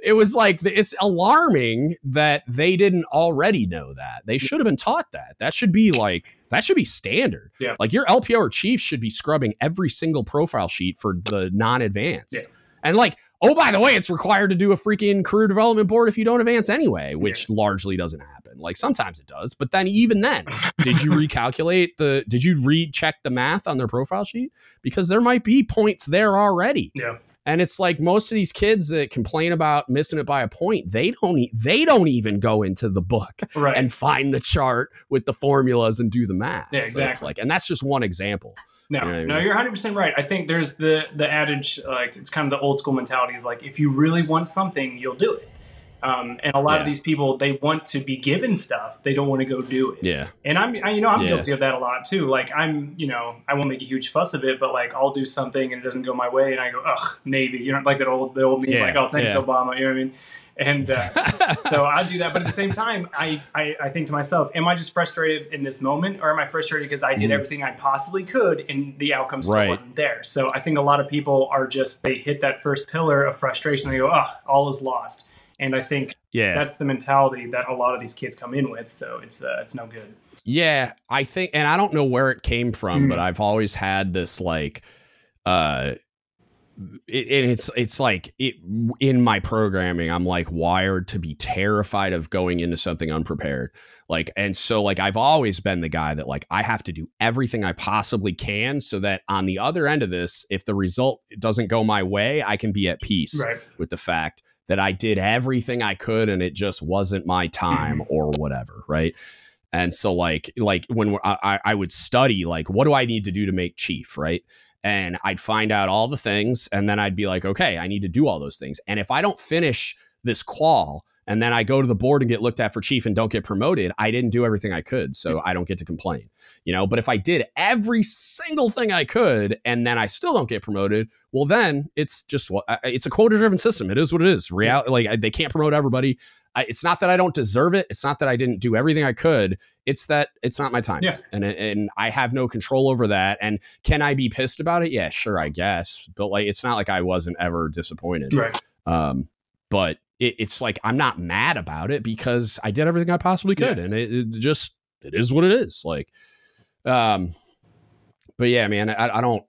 it was like it's alarming that they didn't already know that. They should have been taught that. That should be like that should be standard. Yeah. Like your LPO or chief should be scrubbing every single profile sheet for the non-advanced. Yeah. And like oh, by the way, it's required to do a freaking career development board if you don't advance anyway, which largely doesn't happen. Like sometimes it does, but then even then, did you recalculate the, did you recheck the math on their profile sheet? Because there might be points there already. Yeah. And it's like most of these kids that complain about missing it by a point, they don't e- they don't even go into the book right. and find the chart with the formulas and do the math. Yeah, exactly. So like, and that's just one example. No, you know no, I mean? you're 100 percent right. I think there's the the adage like it's kind of the old school mentality is like if you really want something, you'll do it. Um, and a lot yeah. of these people, they want to be given stuff. They don't want to go do it. Yeah. And I'm, I, you know, I'm yeah. guilty of that a lot too. Like I'm, you know, I won't make a huge fuss of it, but like I'll do something and it doesn't go my way, and I go, ugh, Navy. You know, like that old, the old meme, yeah. like, oh, thanks, Obama. You know what I mean? And uh, so I do that. But at the same time, I, I, I, think to myself, am I just frustrated in this moment, or am I frustrated because I did mm. everything I possibly could and the outcome still right. wasn't there? So I think a lot of people are just they hit that first pillar of frustration. They go, oh, all is lost and I think yeah. that's the mentality that a lot of these kids come in with. So it's uh, it's no good. Yeah, I think, and I don't know where it came from, mm-hmm. but I've always had this like, uh, it, it's it's like it in my programming. I'm like wired to be terrified of going into something unprepared. Like, and so like I've always been the guy that like I have to do everything I possibly can so that on the other end of this, if the result doesn't go my way, I can be at peace right. with the fact that I did everything I could and it just wasn't my time mm-hmm. or whatever, right? And so like like when I, I would study like what do I need to do to make chief, right? And I'd find out all the things and then I'd be like, okay, I need to do all those things. And if I don't finish this qual, and then I go to the board and get looked at for chief and don't get promoted, I didn't do everything I could, so I don't get to complain. You know, but if I did every single thing I could and then I still don't get promoted, well then it's just what it's a quota driven system. It is what it is. Reality like they can't promote everybody. I, it's not that I don't deserve it. It's not that I didn't do everything I could. It's that it's not my time. Yeah. And and I have no control over that. And can I be pissed about it? Yeah, sure, I guess. But like it's not like I wasn't ever disappointed. Right. Um, but it, it's like I'm not mad about it because I did everything I possibly could, yeah. and it, it, just it is what it is. Like, um, but yeah, man, I, I don't,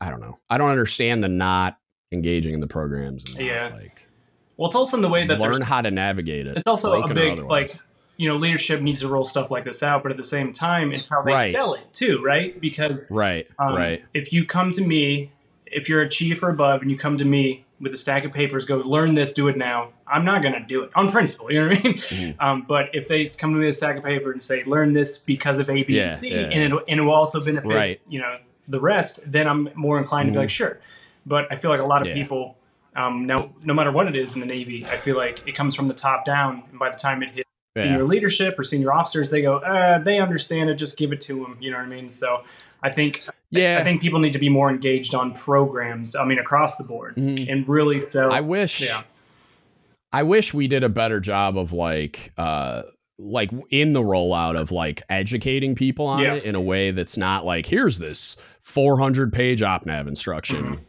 I don't know, I don't understand the not engaging in the programs. And yeah, like, well, it's also in the way that learn how to navigate it. It's also a big like you know leadership needs to roll stuff like this out, but at the same time, it's how they right. sell it too, right? Because right, um, right. If you come to me, if you're a chief or above, and you come to me with a stack of papers, go learn this, do it now. I'm not going to do it on principle. You know what I mean? Mm-hmm. Um, but if they come to me with a stack of paper and say, learn this because of A, B, yeah, and C, yeah. and, it, and it will also benefit, right. you know, the rest, then I'm more inclined mm-hmm. to be like, sure. But I feel like a lot of yeah. people, um, now, no matter what it is in the Navy, I feel like it comes from the top down. And by the time it hits senior leadership or senior officers, they go, uh, they understand it, just give it to them. You know what I mean? So I think yeah. I think people need to be more engaged on programs. I mean, across the board, mm-hmm. and really sell. I wish. Yeah. I wish we did a better job of like, uh, like in the rollout of like educating people on yeah. it in a way that's not like here's this 400 page opnav instruction. Mm-hmm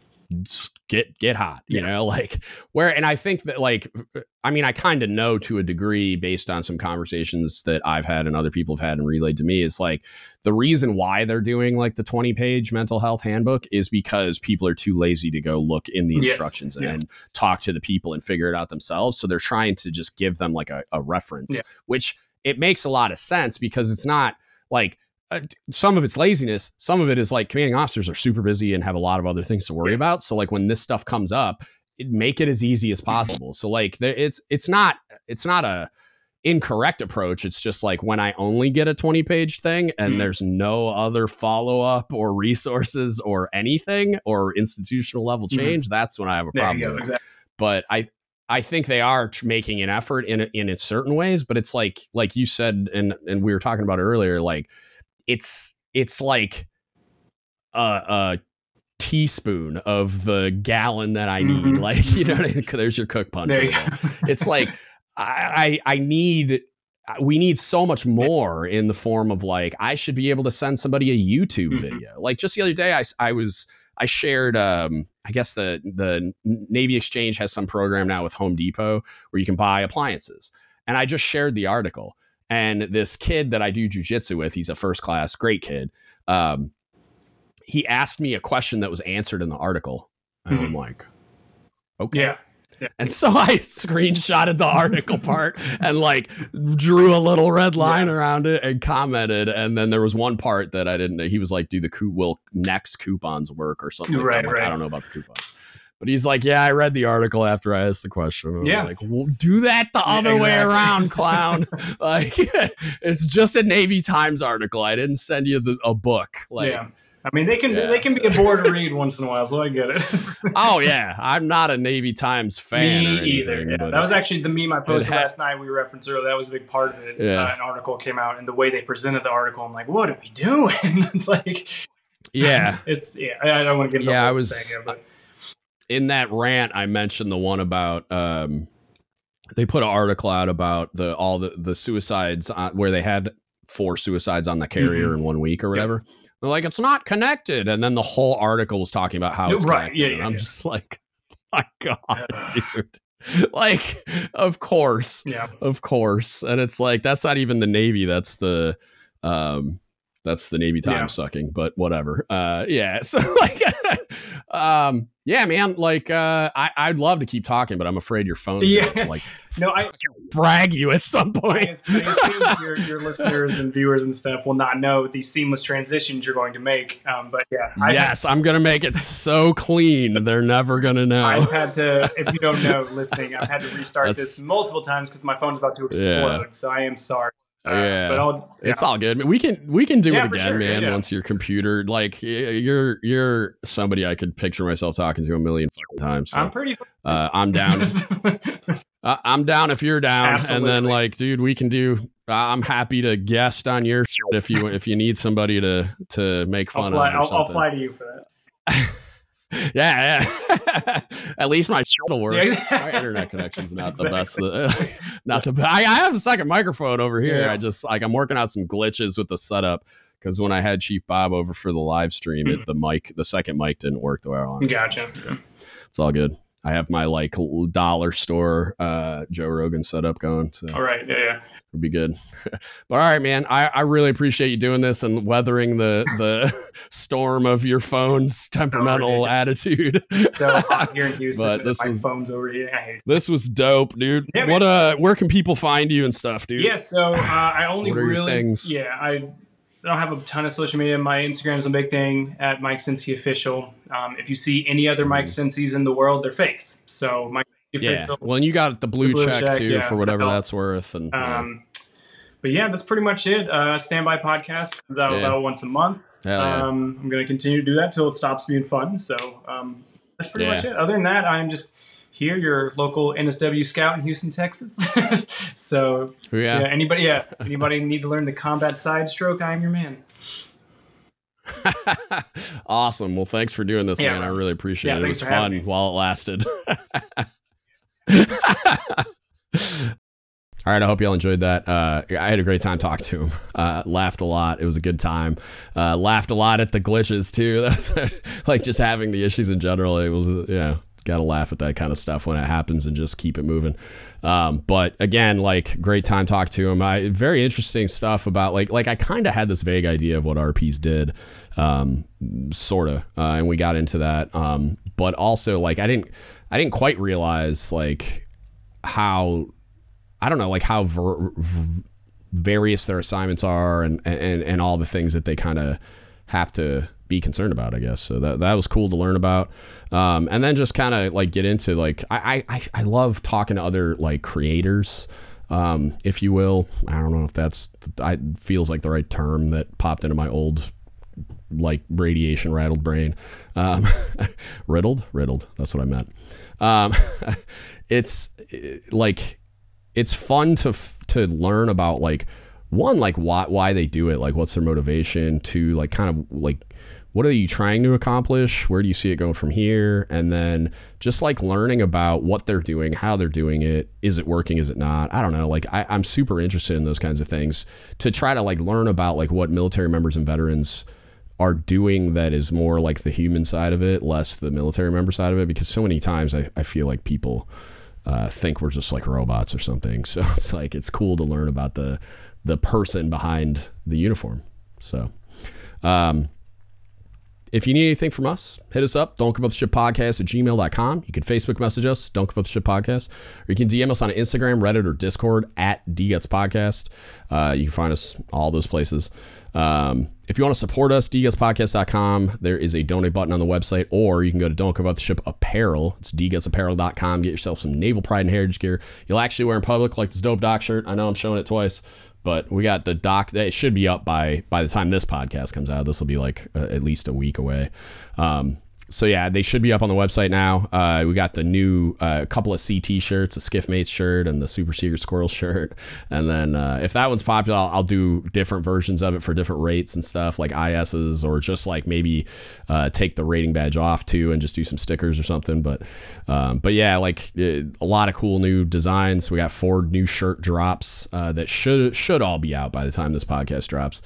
get get hot you yeah. know like where and i think that like i mean i kind of know to a degree based on some conversations that i've had and other people have had and relayed to me it's like the reason why they're doing like the 20 page mental health handbook is because people are too lazy to go look in the instructions yes. and, yeah. talk to the people and figure it out themselves so they're trying to just give them like a, a reference yeah. which it makes a lot of sense because it's not like uh, some of it's laziness. Some of it is like commanding officers are super busy and have a lot of other things to worry yeah. about. So like when this stuff comes up, make it as easy as possible. So like it's it's not it's not a incorrect approach. It's just like when I only get a 20 page thing and mm there's no other follow up or resources or anything or institutional level mm-hmm. change, mm that's when I have a problem. Exactly. But I I think they are making an effort in in certain ways, but it's like like you said and and we were talking about earlier like it's it's like a, a teaspoon of the gallon that I need. Mm-hmm. Like, you know, there's your cook punch. You it's like I, I need we need so much more in the form of like I should be able to send somebody a YouTube mm-hmm. video. Like just the other day, I I was I shared um I guess the the Navy Exchange has some program now with Home Depot where you can buy appliances, and I just shared the article. And this kid that I do jujitsu with, he's a first class, great kid. Um, he asked me a question that was answered in the article. And mm-hmm. I'm like, Okay. Yeah. And so I screenshotted the article part and like drew a little red line yeah. around it and commented. And then there was one part that I didn't. He was like, "Do the coup will next coupons work or something?" Right, like, right. I don't know about the coupons. But he's like, yeah, I read the article after I asked the question. yeah, like, well, do that the yeah, other exactly. way around, clown. like, it's just a Navy Times article. I didn't send you the, a book. Like, yeah. I mean, they can yeah. they can be a bore to read once in a while, so I get it. oh yeah, I'm not a Navy Times fan. Me either. Yeah. That was actually the meme I posted last night. We referenced earlier. That was a big part of it. Yeah. Uh, an article came out, and the way they presented the article, I'm like, what are we doing? like, yeah, it's yeah. I, I don't want to get. Yeah, I was. Here, in that rant, I mentioned the one about. Um, they put an article out about the all the the suicides uh, where they had four suicides on the carrier mm-hmm. in one week or whatever. Yeah. They're like, it's not connected. And then the whole article was talking about how it's right. connected. Yeah, yeah, I'm yeah. just like, my God, dude. like, of course. Yeah. Of course. And it's like, that's not even the Navy. That's the, um, that's the Navy time yeah. sucking, but whatever. Uh, yeah. So like, um, yeah, man. Like, uh, I, I'd love to keep talking, but I'm afraid your phone, yeah. Like, no, I brag you at some point. I, assume your, your listeners and viewers and stuff will not know these seamless transitions you're going to make. Um, but yeah, I, yes, I'm going to make it so clean they're never going to know. I've had to, if you don't know, listening, I've had to restart That's, this multiple times because my phone's about to explode. Yeah. So I am sorry. Uh, yeah, but I'll, yeah. it's all good. We can we can do yeah, it again, sure. man. Yeah, once your computer, like you're you're somebody I could picture myself talking to a million times. So, I'm pretty. Uh, I'm down. uh, I'm down if you're down, Absolutely. and then like, dude, we can do. I'm happy to guest on your if you if you need somebody to to make fun I'll fly, of. I'll, I'll fly to you for that. yeah, yeah. At least my will work. My internet connection's not exactly. the best. not the. I, I have a second microphone over here. Yeah. I just like I'm working out some glitches with the setup because when I had Chief Bob over for the live stream, it, the mic, the second mic didn't work the way I wanted. Gotcha. It's all good. I have my like dollar store uh, Joe Rogan setup going. So. All right. Yeah. Yeah would be good. but all right, man, I, I really appreciate you doing this and weathering the the storm of your phone's temperamental attitude. so hot here in Houston, but this my was, phone's over here. This was dope, dude. Yeah, what uh, where can people find you and stuff, dude? Yeah, so uh, I only really, things? yeah, I don't have a ton of social media. My Instagram is a big thing at Mike Sency official. Um, if you see any other Mike mm-hmm. Sency's in the world, they're fakes. So Mike yeah. Well, and you got the blue, the blue check, check, too yeah, for whatever that's worth. And um, but yeah, that's pretty much it. Uh, Stand By podcast comes out yeah. about once a month. Yeah. Um, I'm going to continue to do that till it stops being fun. So um, that's pretty much it. Other than that, I'm just here, your local NSW scout in Houston, Texas. so yeah. yeah, anybody, yeah, anybody need to learn the combat side stroke? I'm your man. awesome. Well, thanks for doing this, yeah. man. I really appreciate it. It was fun while it lasted. All right, I hope y'all enjoyed that. Uh, I had a great time talking to him. Uh, laughed a lot. It was a good time. Uh, laughed a lot at the glitches too. like just having the issues in general. It was, know, got to laugh at that kind of stuff when it happens and just keep it moving. Um, but again, like great time talking to him. I very interesting stuff about like like I kind of had this vague idea of what RPs did, um, sort of, uh, and we got into that. Um, but also like I didn't I didn't quite realize like how I don't know like how ver- v- various their assignments are and and and all the things that they kind of have to be concerned about, I guess. So that that was cool to learn about, um, and then just kind of like get into like I, I I love talking to other like creators. Um, if you will, I don't know if that's I feels like the right term that popped into my old like radiation rattled brain. Um, riddled, riddled. That's what I meant. Um, it's like it's fun to to learn about like one like why why they do it, like what's their motivation. To like kind of like what are you trying to accomplish? Where do you see it going from here? And then just like learning about what they're doing, how they're doing it, is it working, is it not? I don't know. Like I, I'm super interested in those kinds of things to try to like learn about like what military members and veterans are doing that is more like the human side of it, less the military member side of it. Because so many times I, I feel like people uh, think we're just like robots or something. So it's like it's cool to learn about the the person behind the uniform. So. Um, if you need anything from us, hit us up. Don't give up ship podcast at gmail.com. You can Facebook message us, don't give up podcast, or you can DM us on Instagram, Reddit, or Discord at DGuts Podcast. Uh, you can find us all those places. Um, if you want to support us, dgutspodcast.com. There is a donate button on the website, or you can go to Don't Give Up the Ship Apparel. It's dgutsapparel.com. Get yourself some naval pride and heritage gear. You'll actually wear in public, like this dope doc shirt. I know I'm showing it twice, but we got the doc. It should be up by by the time this podcast comes out. This will be like uh, at least a week away. Um, so yeah, they should be up on the website now. Uh, we got the new uh, couple of CT shirts, the SCIF Mates shirt and the Super Secret Squirrel shirt. And then uh, if that one's popular, I'll, I'll, do different versions of it for different rates and stuff, like ISs or just like maybe uh, take the rating badge off too and just do some stickers or something. But um, but yeah, like it, a lot of cool new designs. We got four new shirt drops uh, that should should all be out by the time this podcast drops.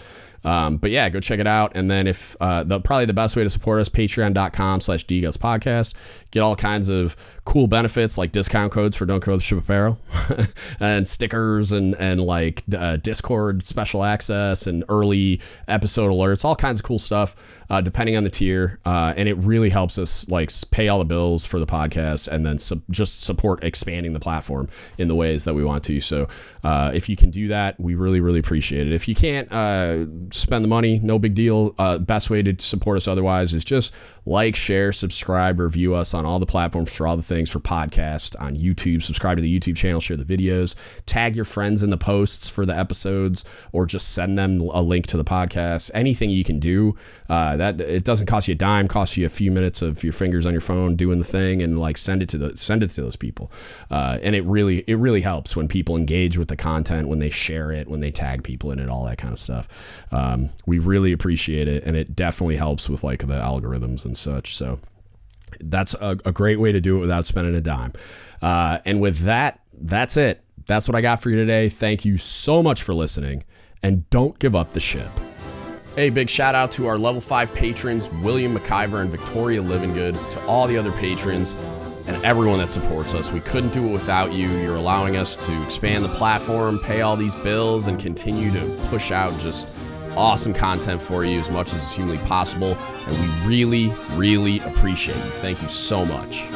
Um, but yeah, go check it out. And then if uh, the probably the best way to support us, patreon.com slash dguts podcast. Get all kinds of cool benefits like discount codes for Don't Ship Apparel and stickers and, and like uh, Discord special access and early episode alerts, all kinds of cool stuff uh, depending on the tier. Uh, and it really helps us like pay all the bills for the podcast and then just support expanding the platform in the ways that we want to. So uh, if you can do that, we really, really appreciate it. If you can't uh, spend the money, no big deal. Uh, best way to support us otherwise is just like, share, subscribe, review us on all the platforms for all the things for podcast on YouTube. Subscribe to the YouTube channel, share the videos, tag your friends in the posts for the episodes, or just send them a link to the podcast. Anything you can do. Uh, that it doesn't cost you a dime, costs you a few minutes of your fingers on your phone doing the thing, and like send it to the send it to those people. Uh, and it really it really helps when people engage with the content, when they share it, when they tag people in it, all that kind of stuff. Um, we really appreciate it, and it definitely helps with like the algorithms and such. So that's a, a great way to do it without spending a dime. Uh, and with that, that's it. That's what I got for you today. Thank you so much for listening, and don't give up the ship. Hey, big shout out to our level 5 patrons, William McIver and Victoria Livingood, to all the other patrons and everyone that supports us. We couldn't do it without you. You're allowing us to expand the platform, pay all these bills, and continue to push out just awesome content for you as much as is humanly possible. And we really, really appreciate you. Thank you so much.